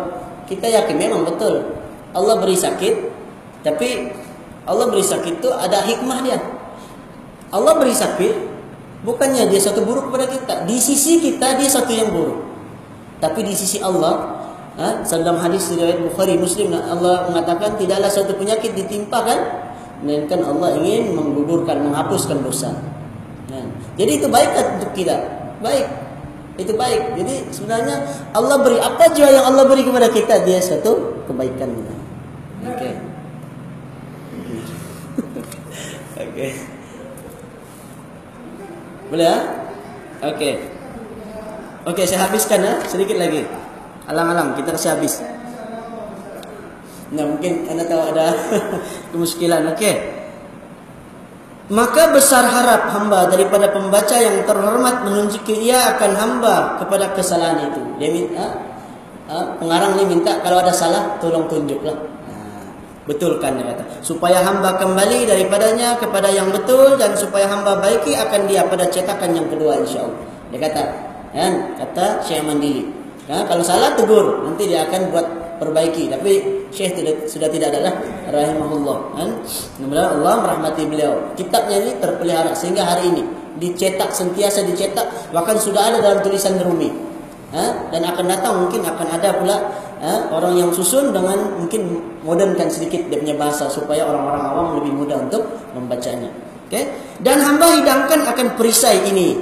kita yakin memang betul. Allah beri sakit tapi Allah beri sakit itu ada hikmah dia. Allah beri sakit bukannya dia satu buruk kepada kita. Di sisi kita dia satu yang buruk. Tapi di sisi Allah ha, dalam hadis riwayat Bukhari Muslim. Allah mengatakan tidaklah satu penyakit ditimpakan melainkan Allah ingin menggugurkan menghapuskan dosa. Ha. jadi itu baik untuk kita baik. Itu baik. Jadi sebenarnya Allah beri apa jua yang Allah beri kepada kita dia satu kebaikan. Okey. *laughs* Okey. Boleh ya okey. Okey saya habiskan ya sedikit lagi alang-alang kita kasih habis nah mungkin anda tahu ada *laughs* kemuskilan okey Maka besar harap hamba daripada pembaca yang terhormat menunjuki ia akan hamba kepada kesalahan itu. Dia minta, ha, pengarang ni minta kalau ada salah tolong tunjuklah. Ha, betulkan dia kata. Supaya hamba kembali daripadanya kepada yang betul dan supaya hamba baiki akan dia pada cetakan yang kedua insyaAllah. Dia kata, kan? kata Syekh Mandili. Ha, kalau salah tegur, nanti dia akan buat perbaiki. Tapi Syekh tidak, sudah tidak ada lah. Rahimahullah. Kan semoga Allah merahmati beliau. Kitabnya ini terpelihara sehingga hari ini dicetak sentiasa dicetak. Bahkan sudah ada dalam tulisan Rumi. Ha? dan akan datang mungkin akan ada pula ha? orang yang susun dengan mungkin modernkan sedikit dia punya bahasa supaya orang-orang awam lebih mudah untuk membacanya. Okay? dan hamba hidangkan akan perisai ini.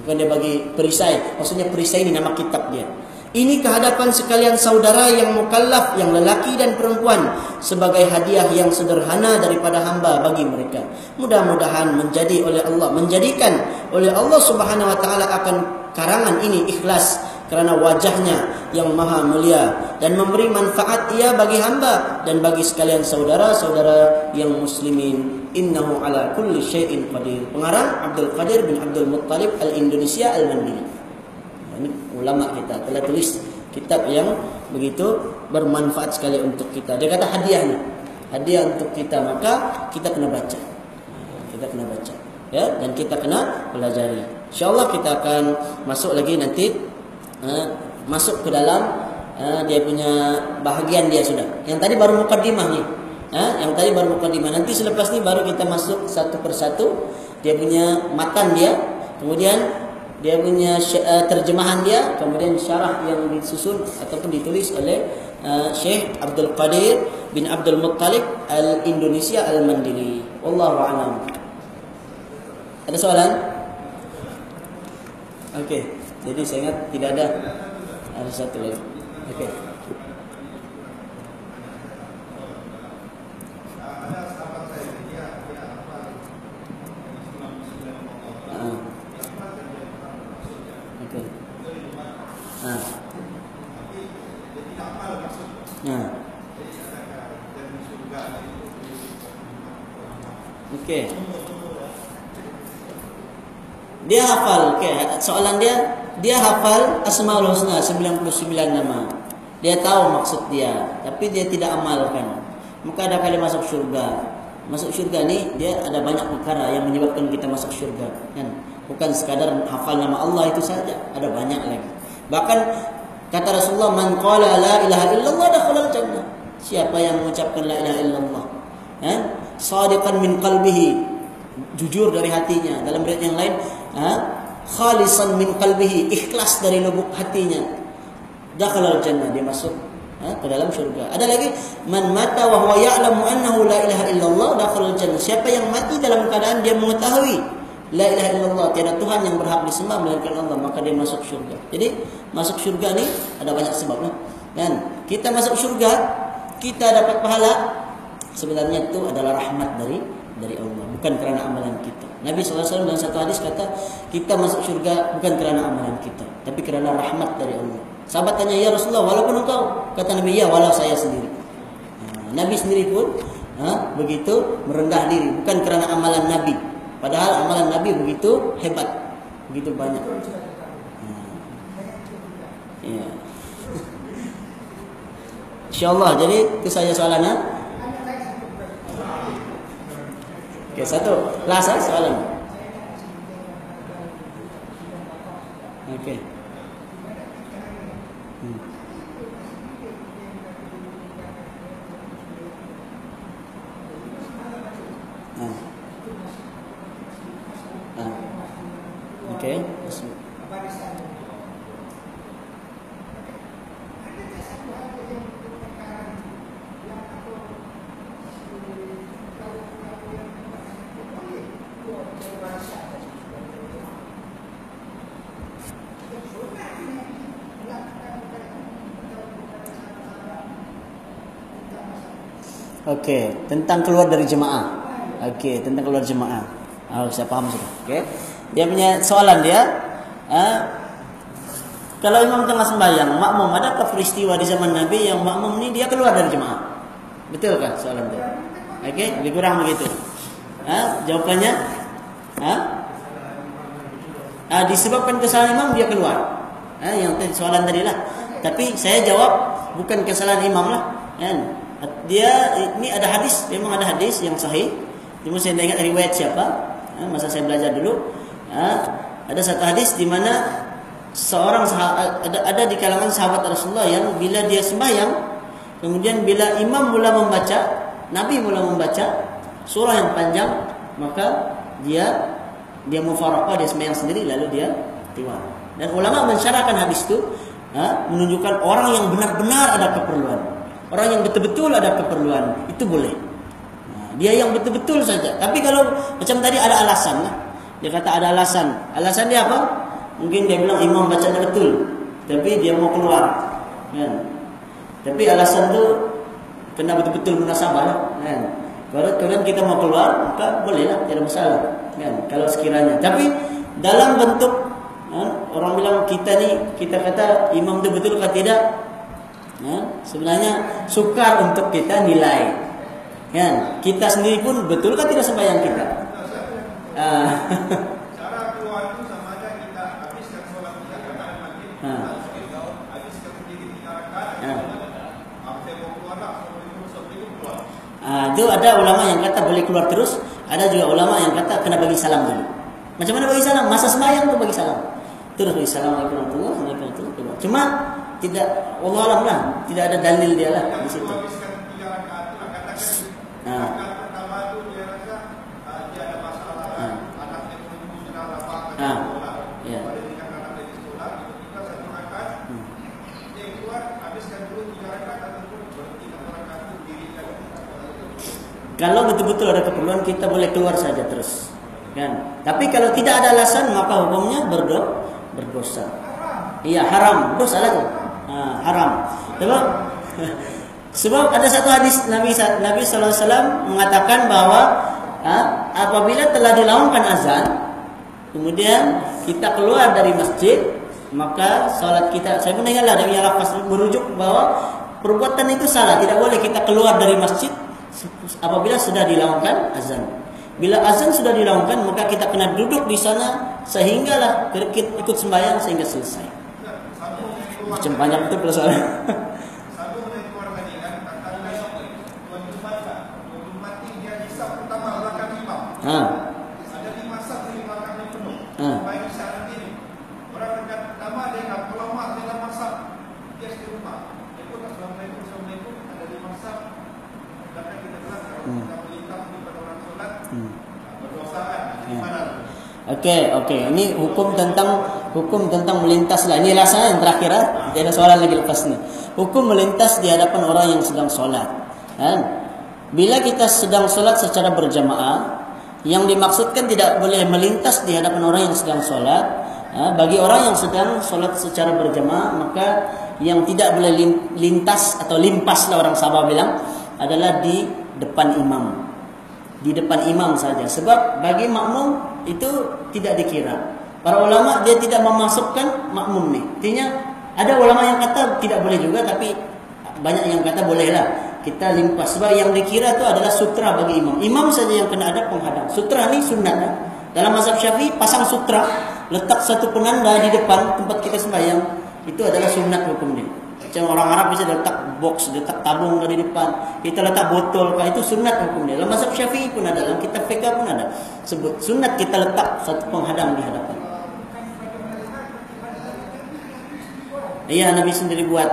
Bukan dia bagi perisai. Maksudnya perisai ini nama kitab dia ini kehadapan sekalian saudara yang mukallaf, yang lelaki dan perempuan sebagai hadiah yang sederhana daripada hamba bagi mereka. Mudah-mudahan menjadi oleh Allah, menjadikan oleh Allah Subhanahu wa taala akan karangan ini ikhlas kerana wajahnya yang maha mulia dan memberi manfaat ia bagi hamba dan bagi sekalian saudara-saudara yang muslimin. Innahu ala kulli syai'in qadir. Pengarang Abdul Qadir bin Abdul Muttalib Al-Indonesia Al-Mandiri ulama kita telah tulis kitab yang begitu bermanfaat sekali untuk kita. Dia kata hadiah ni. Hadiah untuk kita maka kita kena baca. Kita kena baca. Ya, dan kita kena pelajari. Insyaallah kita akan masuk lagi nanti uh, masuk ke dalam uh, dia punya bahagian dia sudah. Yang tadi baru mukadimah ni. Uh, yang tadi baru mukadimah. Nanti selepas ni baru kita masuk satu persatu dia punya matan dia. Kemudian dia punya uh, terjemahan dia kemudian syarah yang disusun ataupun ditulis oleh uh, Syekh Abdul Qadir bin Abdul Muttalib Al-Indonesia Al-Mandiri. Wallahu a'lam. Ada soalan? Okey. Jadi saya ingat tidak ada. Ada satu lagi. Okey. Dia hafal, okey. Soalan dia, dia hafal Asmaul Husna 99 nama. Dia tahu maksud dia, tapi dia tidak amalkan. Maka ada kali masuk syurga. Masuk syurga ni dia ada banyak perkara yang menyebabkan kita masuk syurga, kan? Bukan sekadar hafal nama Allah itu saja, ada banyak lagi. Bahkan kata Rasulullah, "Man qala la ilaha illallah dakhala al-jannah." Siapa yang mengucapkan la ilaha illallah, eh? sadiqan min qalbihi jujur dari hatinya dalam riwayat yang lain ha? khalisan min qalbihi ikhlas dari lubuk hatinya dakhala jannah dia masuk ha? ke dalam syurga ada lagi man mata wa huwa ya'lamu annahu la ilaha illallah dakhala jannah siapa yang mati dalam keadaan dia mengetahui la ilaha illallah tiada tuhan yang berhak disembah melainkan Allah maka dia masuk syurga jadi masuk syurga ni ada banyak sebabnya kan kita masuk syurga kita dapat pahala sebenarnya itu adalah rahmat dari dari Allah, bukan kerana amalan kita. Nabi SAW dalam satu hadis kata, kita masuk syurga bukan kerana amalan kita, tapi kerana rahmat dari Allah. Sahabat tanya, ya Rasulullah, walaupun engkau? Kata Nabi, ya walau saya sendiri. Ha, Nabi sendiri pun ha, begitu merendah diri, bukan kerana amalan Nabi. Padahal amalan Nabi begitu hebat, begitu banyak. Ha. Ya. *laughs* InsyaAllah, jadi itu saja soalannya. Okey, satu. Last eh, soalan. Okey. Hmm. Ah. Ah. Okey. Okey, tentang keluar dari jemaah. Okey, tentang keluar jemaah. Oh, saya faham sudah. Okey. Dia punya soalan dia, eh, kalau imam tengah sembahyang, makmum adakah peristiwa di zaman Nabi yang makmum ni dia keluar dari jemaah? Betul kan soalan dia? Okey, lebih kurang begitu. Eh, jawapannya, eh? Ah, disebabkan kesalahan imam dia keluar. Eh, yang soalan tadi lah. Tapi saya jawab bukan kesalahan imam lah. Kan? Dia ini ada hadis memang ada hadis yang sahih. Cuma saya tidak ingat riwayat siapa. Ha, masa saya belajar dulu. Ha, ada satu hadis di mana seorang sahabat, ada ada di kalangan sahabat Rasulullah yang bila dia sembahyang kemudian bila imam mula membaca nabi mula membaca surah yang panjang maka dia dia mufaraqah dia sembahyang sendiri lalu dia tiwar dan ulama mensyarahkan hadis itu ha, menunjukkan orang yang benar-benar ada keperluan Orang yang betul-betul ada keperluan itu boleh. Dia yang betul-betul saja. Tapi kalau macam tadi ada alasan lah. Dia kata ada alasan. Alasan dia apa? Mungkin dia bilang imam bacanya betul. Tapi dia mau keluar. Kan? Tapi alasan tu kena betul-betul munasabah lah. Kan? Kalau kalian kita mau keluar, maka boleh lah. Tidak masalah. Kan? Kalau sekiranya. Tapi dalam bentuk kan? orang bilang kita ni, kita kata imam tu betul atau tidak, ya, sebenarnya sukar untuk kita nilai. Kan? Kita sendiri pun betul kan tidak sembahyang kita? Ah. cara itu ada ulama yang kata boleh keluar terus, ada juga ulama yang kata kena bagi salam dulu. Macam mana bagi salam? Masa sembahyang tu bagi salam. Terus bagi salam Assalamualaikum warahmatullahi wabarakatuh. Cuma tidak Allah alam lah tidak ada dalil dia lah di situ. Nah. Ah, ya. Kalau betul-betul ada keperluan kita boleh keluar saja terus. Kan? Tapi kalau tidak ada alasan maka hukumnya berdo berdosa. Iya haram, dosa lagi ha, haram. Sebab *laughs* sebab ada satu hadis Nabi Nabi sallallahu alaihi wasallam mengatakan bahawa ha, apabila telah dilaungkan azan kemudian kita keluar dari masjid maka salat kita saya pun dia punya lafaz merujuk bahawa perbuatan itu salah tidak boleh kita keluar dari masjid apabila sudah dilaungkan azan bila azan sudah dilaungkan maka kita kena duduk di sana sehinggalah kita ikut sembahyang sehingga selesai macam banyak persoalan. Ha. Ada di masa di belakangnya penuh. Ha. Baik saat ini. Orang dekat nama dia nak ulama dengan masa dia di rumah. Dia pun assalamualaikum assalamualaikum ada di masa dan kita bilang hmm. kita melintas di pada orang solat. Hmm. Berdosa kan? Mana? Okey, okey. Ini hukum tentang hukum tentang melintas lah. Inilah saya yang terakhir. Eh? Ada soalan lagi lepas ni. Hukum melintas di hadapan orang yang sedang solat. Kan? Bila kita sedang solat secara berjamaah, yang dimaksudkan tidak boleh melintas di hadapan orang yang sedang solat. Ha? Bagi orang yang sedang solat secara berjamaah, maka yang tidak boleh lintas atau limpas lah orang Sabah bilang adalah di depan imam. Di depan imam saja. Sebab bagi makmum itu tidak dikira. Para ulama dia tidak memasukkan makmum ni. Artinya ada ulama yang kata tidak boleh juga tapi banyak yang kata bolehlah. Kita limpas sebab yang dikira itu adalah sutra bagi imam. Imam saja yang kena ada penghadang. Sutra ni sunat. Kan? Dalam mazhab Syafi'i pasang sutra, letak satu penanda di depan tempat kita sembahyang, itu adalah sunat hukum dia. Macam orang Arab bisa letak box, letak tabung di depan, kita letak botol, itu sunat hukum dia. Dalam mazhab Syafi'i pun ada, dalam kitab fiqh pun ada. Sebut sunat kita letak satu penghadang di hadapan. Iya Nabi sendiri buat.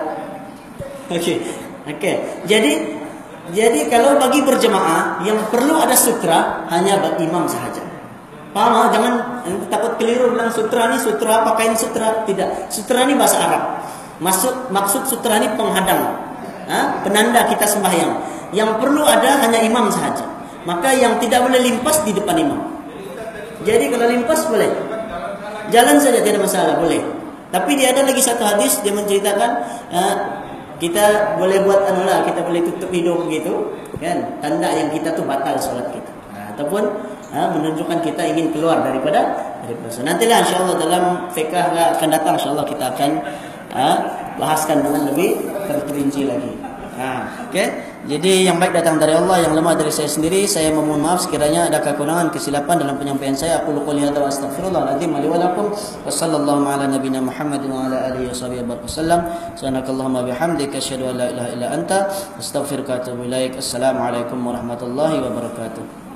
Okey. Okey. Okay. Jadi jadi kalau bagi berjemaah yang perlu ada sutra hanya bagi imam sahaja. Paham ha? Jangan takut keliru bilang sutra ni sutra pakaian sutra tidak. Sutra ni bahasa Arab. Maksud maksud sutra ni penghadang. Ha? Penanda kita sembahyang. Yang perlu ada hanya imam sahaja. Maka yang tidak boleh limpas di depan imam. Jadi kalau limpas boleh. Jalan saja tidak masalah, boleh. Tapi dia ada lagi satu hadis dia menceritakan uh, kita boleh buat anu lah, kita boleh tutup hidung begitu, kan? Tanda yang kita tu batal solat kita. Uh, ataupun ha, menunjukkan kita ingin keluar daripada daripada so, nantilah insyaallah dalam fiqh akan datang insyaallah kita akan ha, bahaskan dengan lebih terperinci lagi ha, okay? jadi yang baik datang dari Allah yang lemah dari saya sendiri saya memohon maaf sekiranya ada kekurangan kesilapan dalam penyampaian saya. Aku qouli hadza wa astaghfirullahalazim li wa lakum. Wa sallallahu ala nabiyyina Muhammad wa ala alihi washabihi wasallam. Subhanakallahumma bihamdika asyhadu an la ilaha illa anta astaghfiruka wa atubu ilaik. Assalamu alaikum warahmatullahi wabarakatuh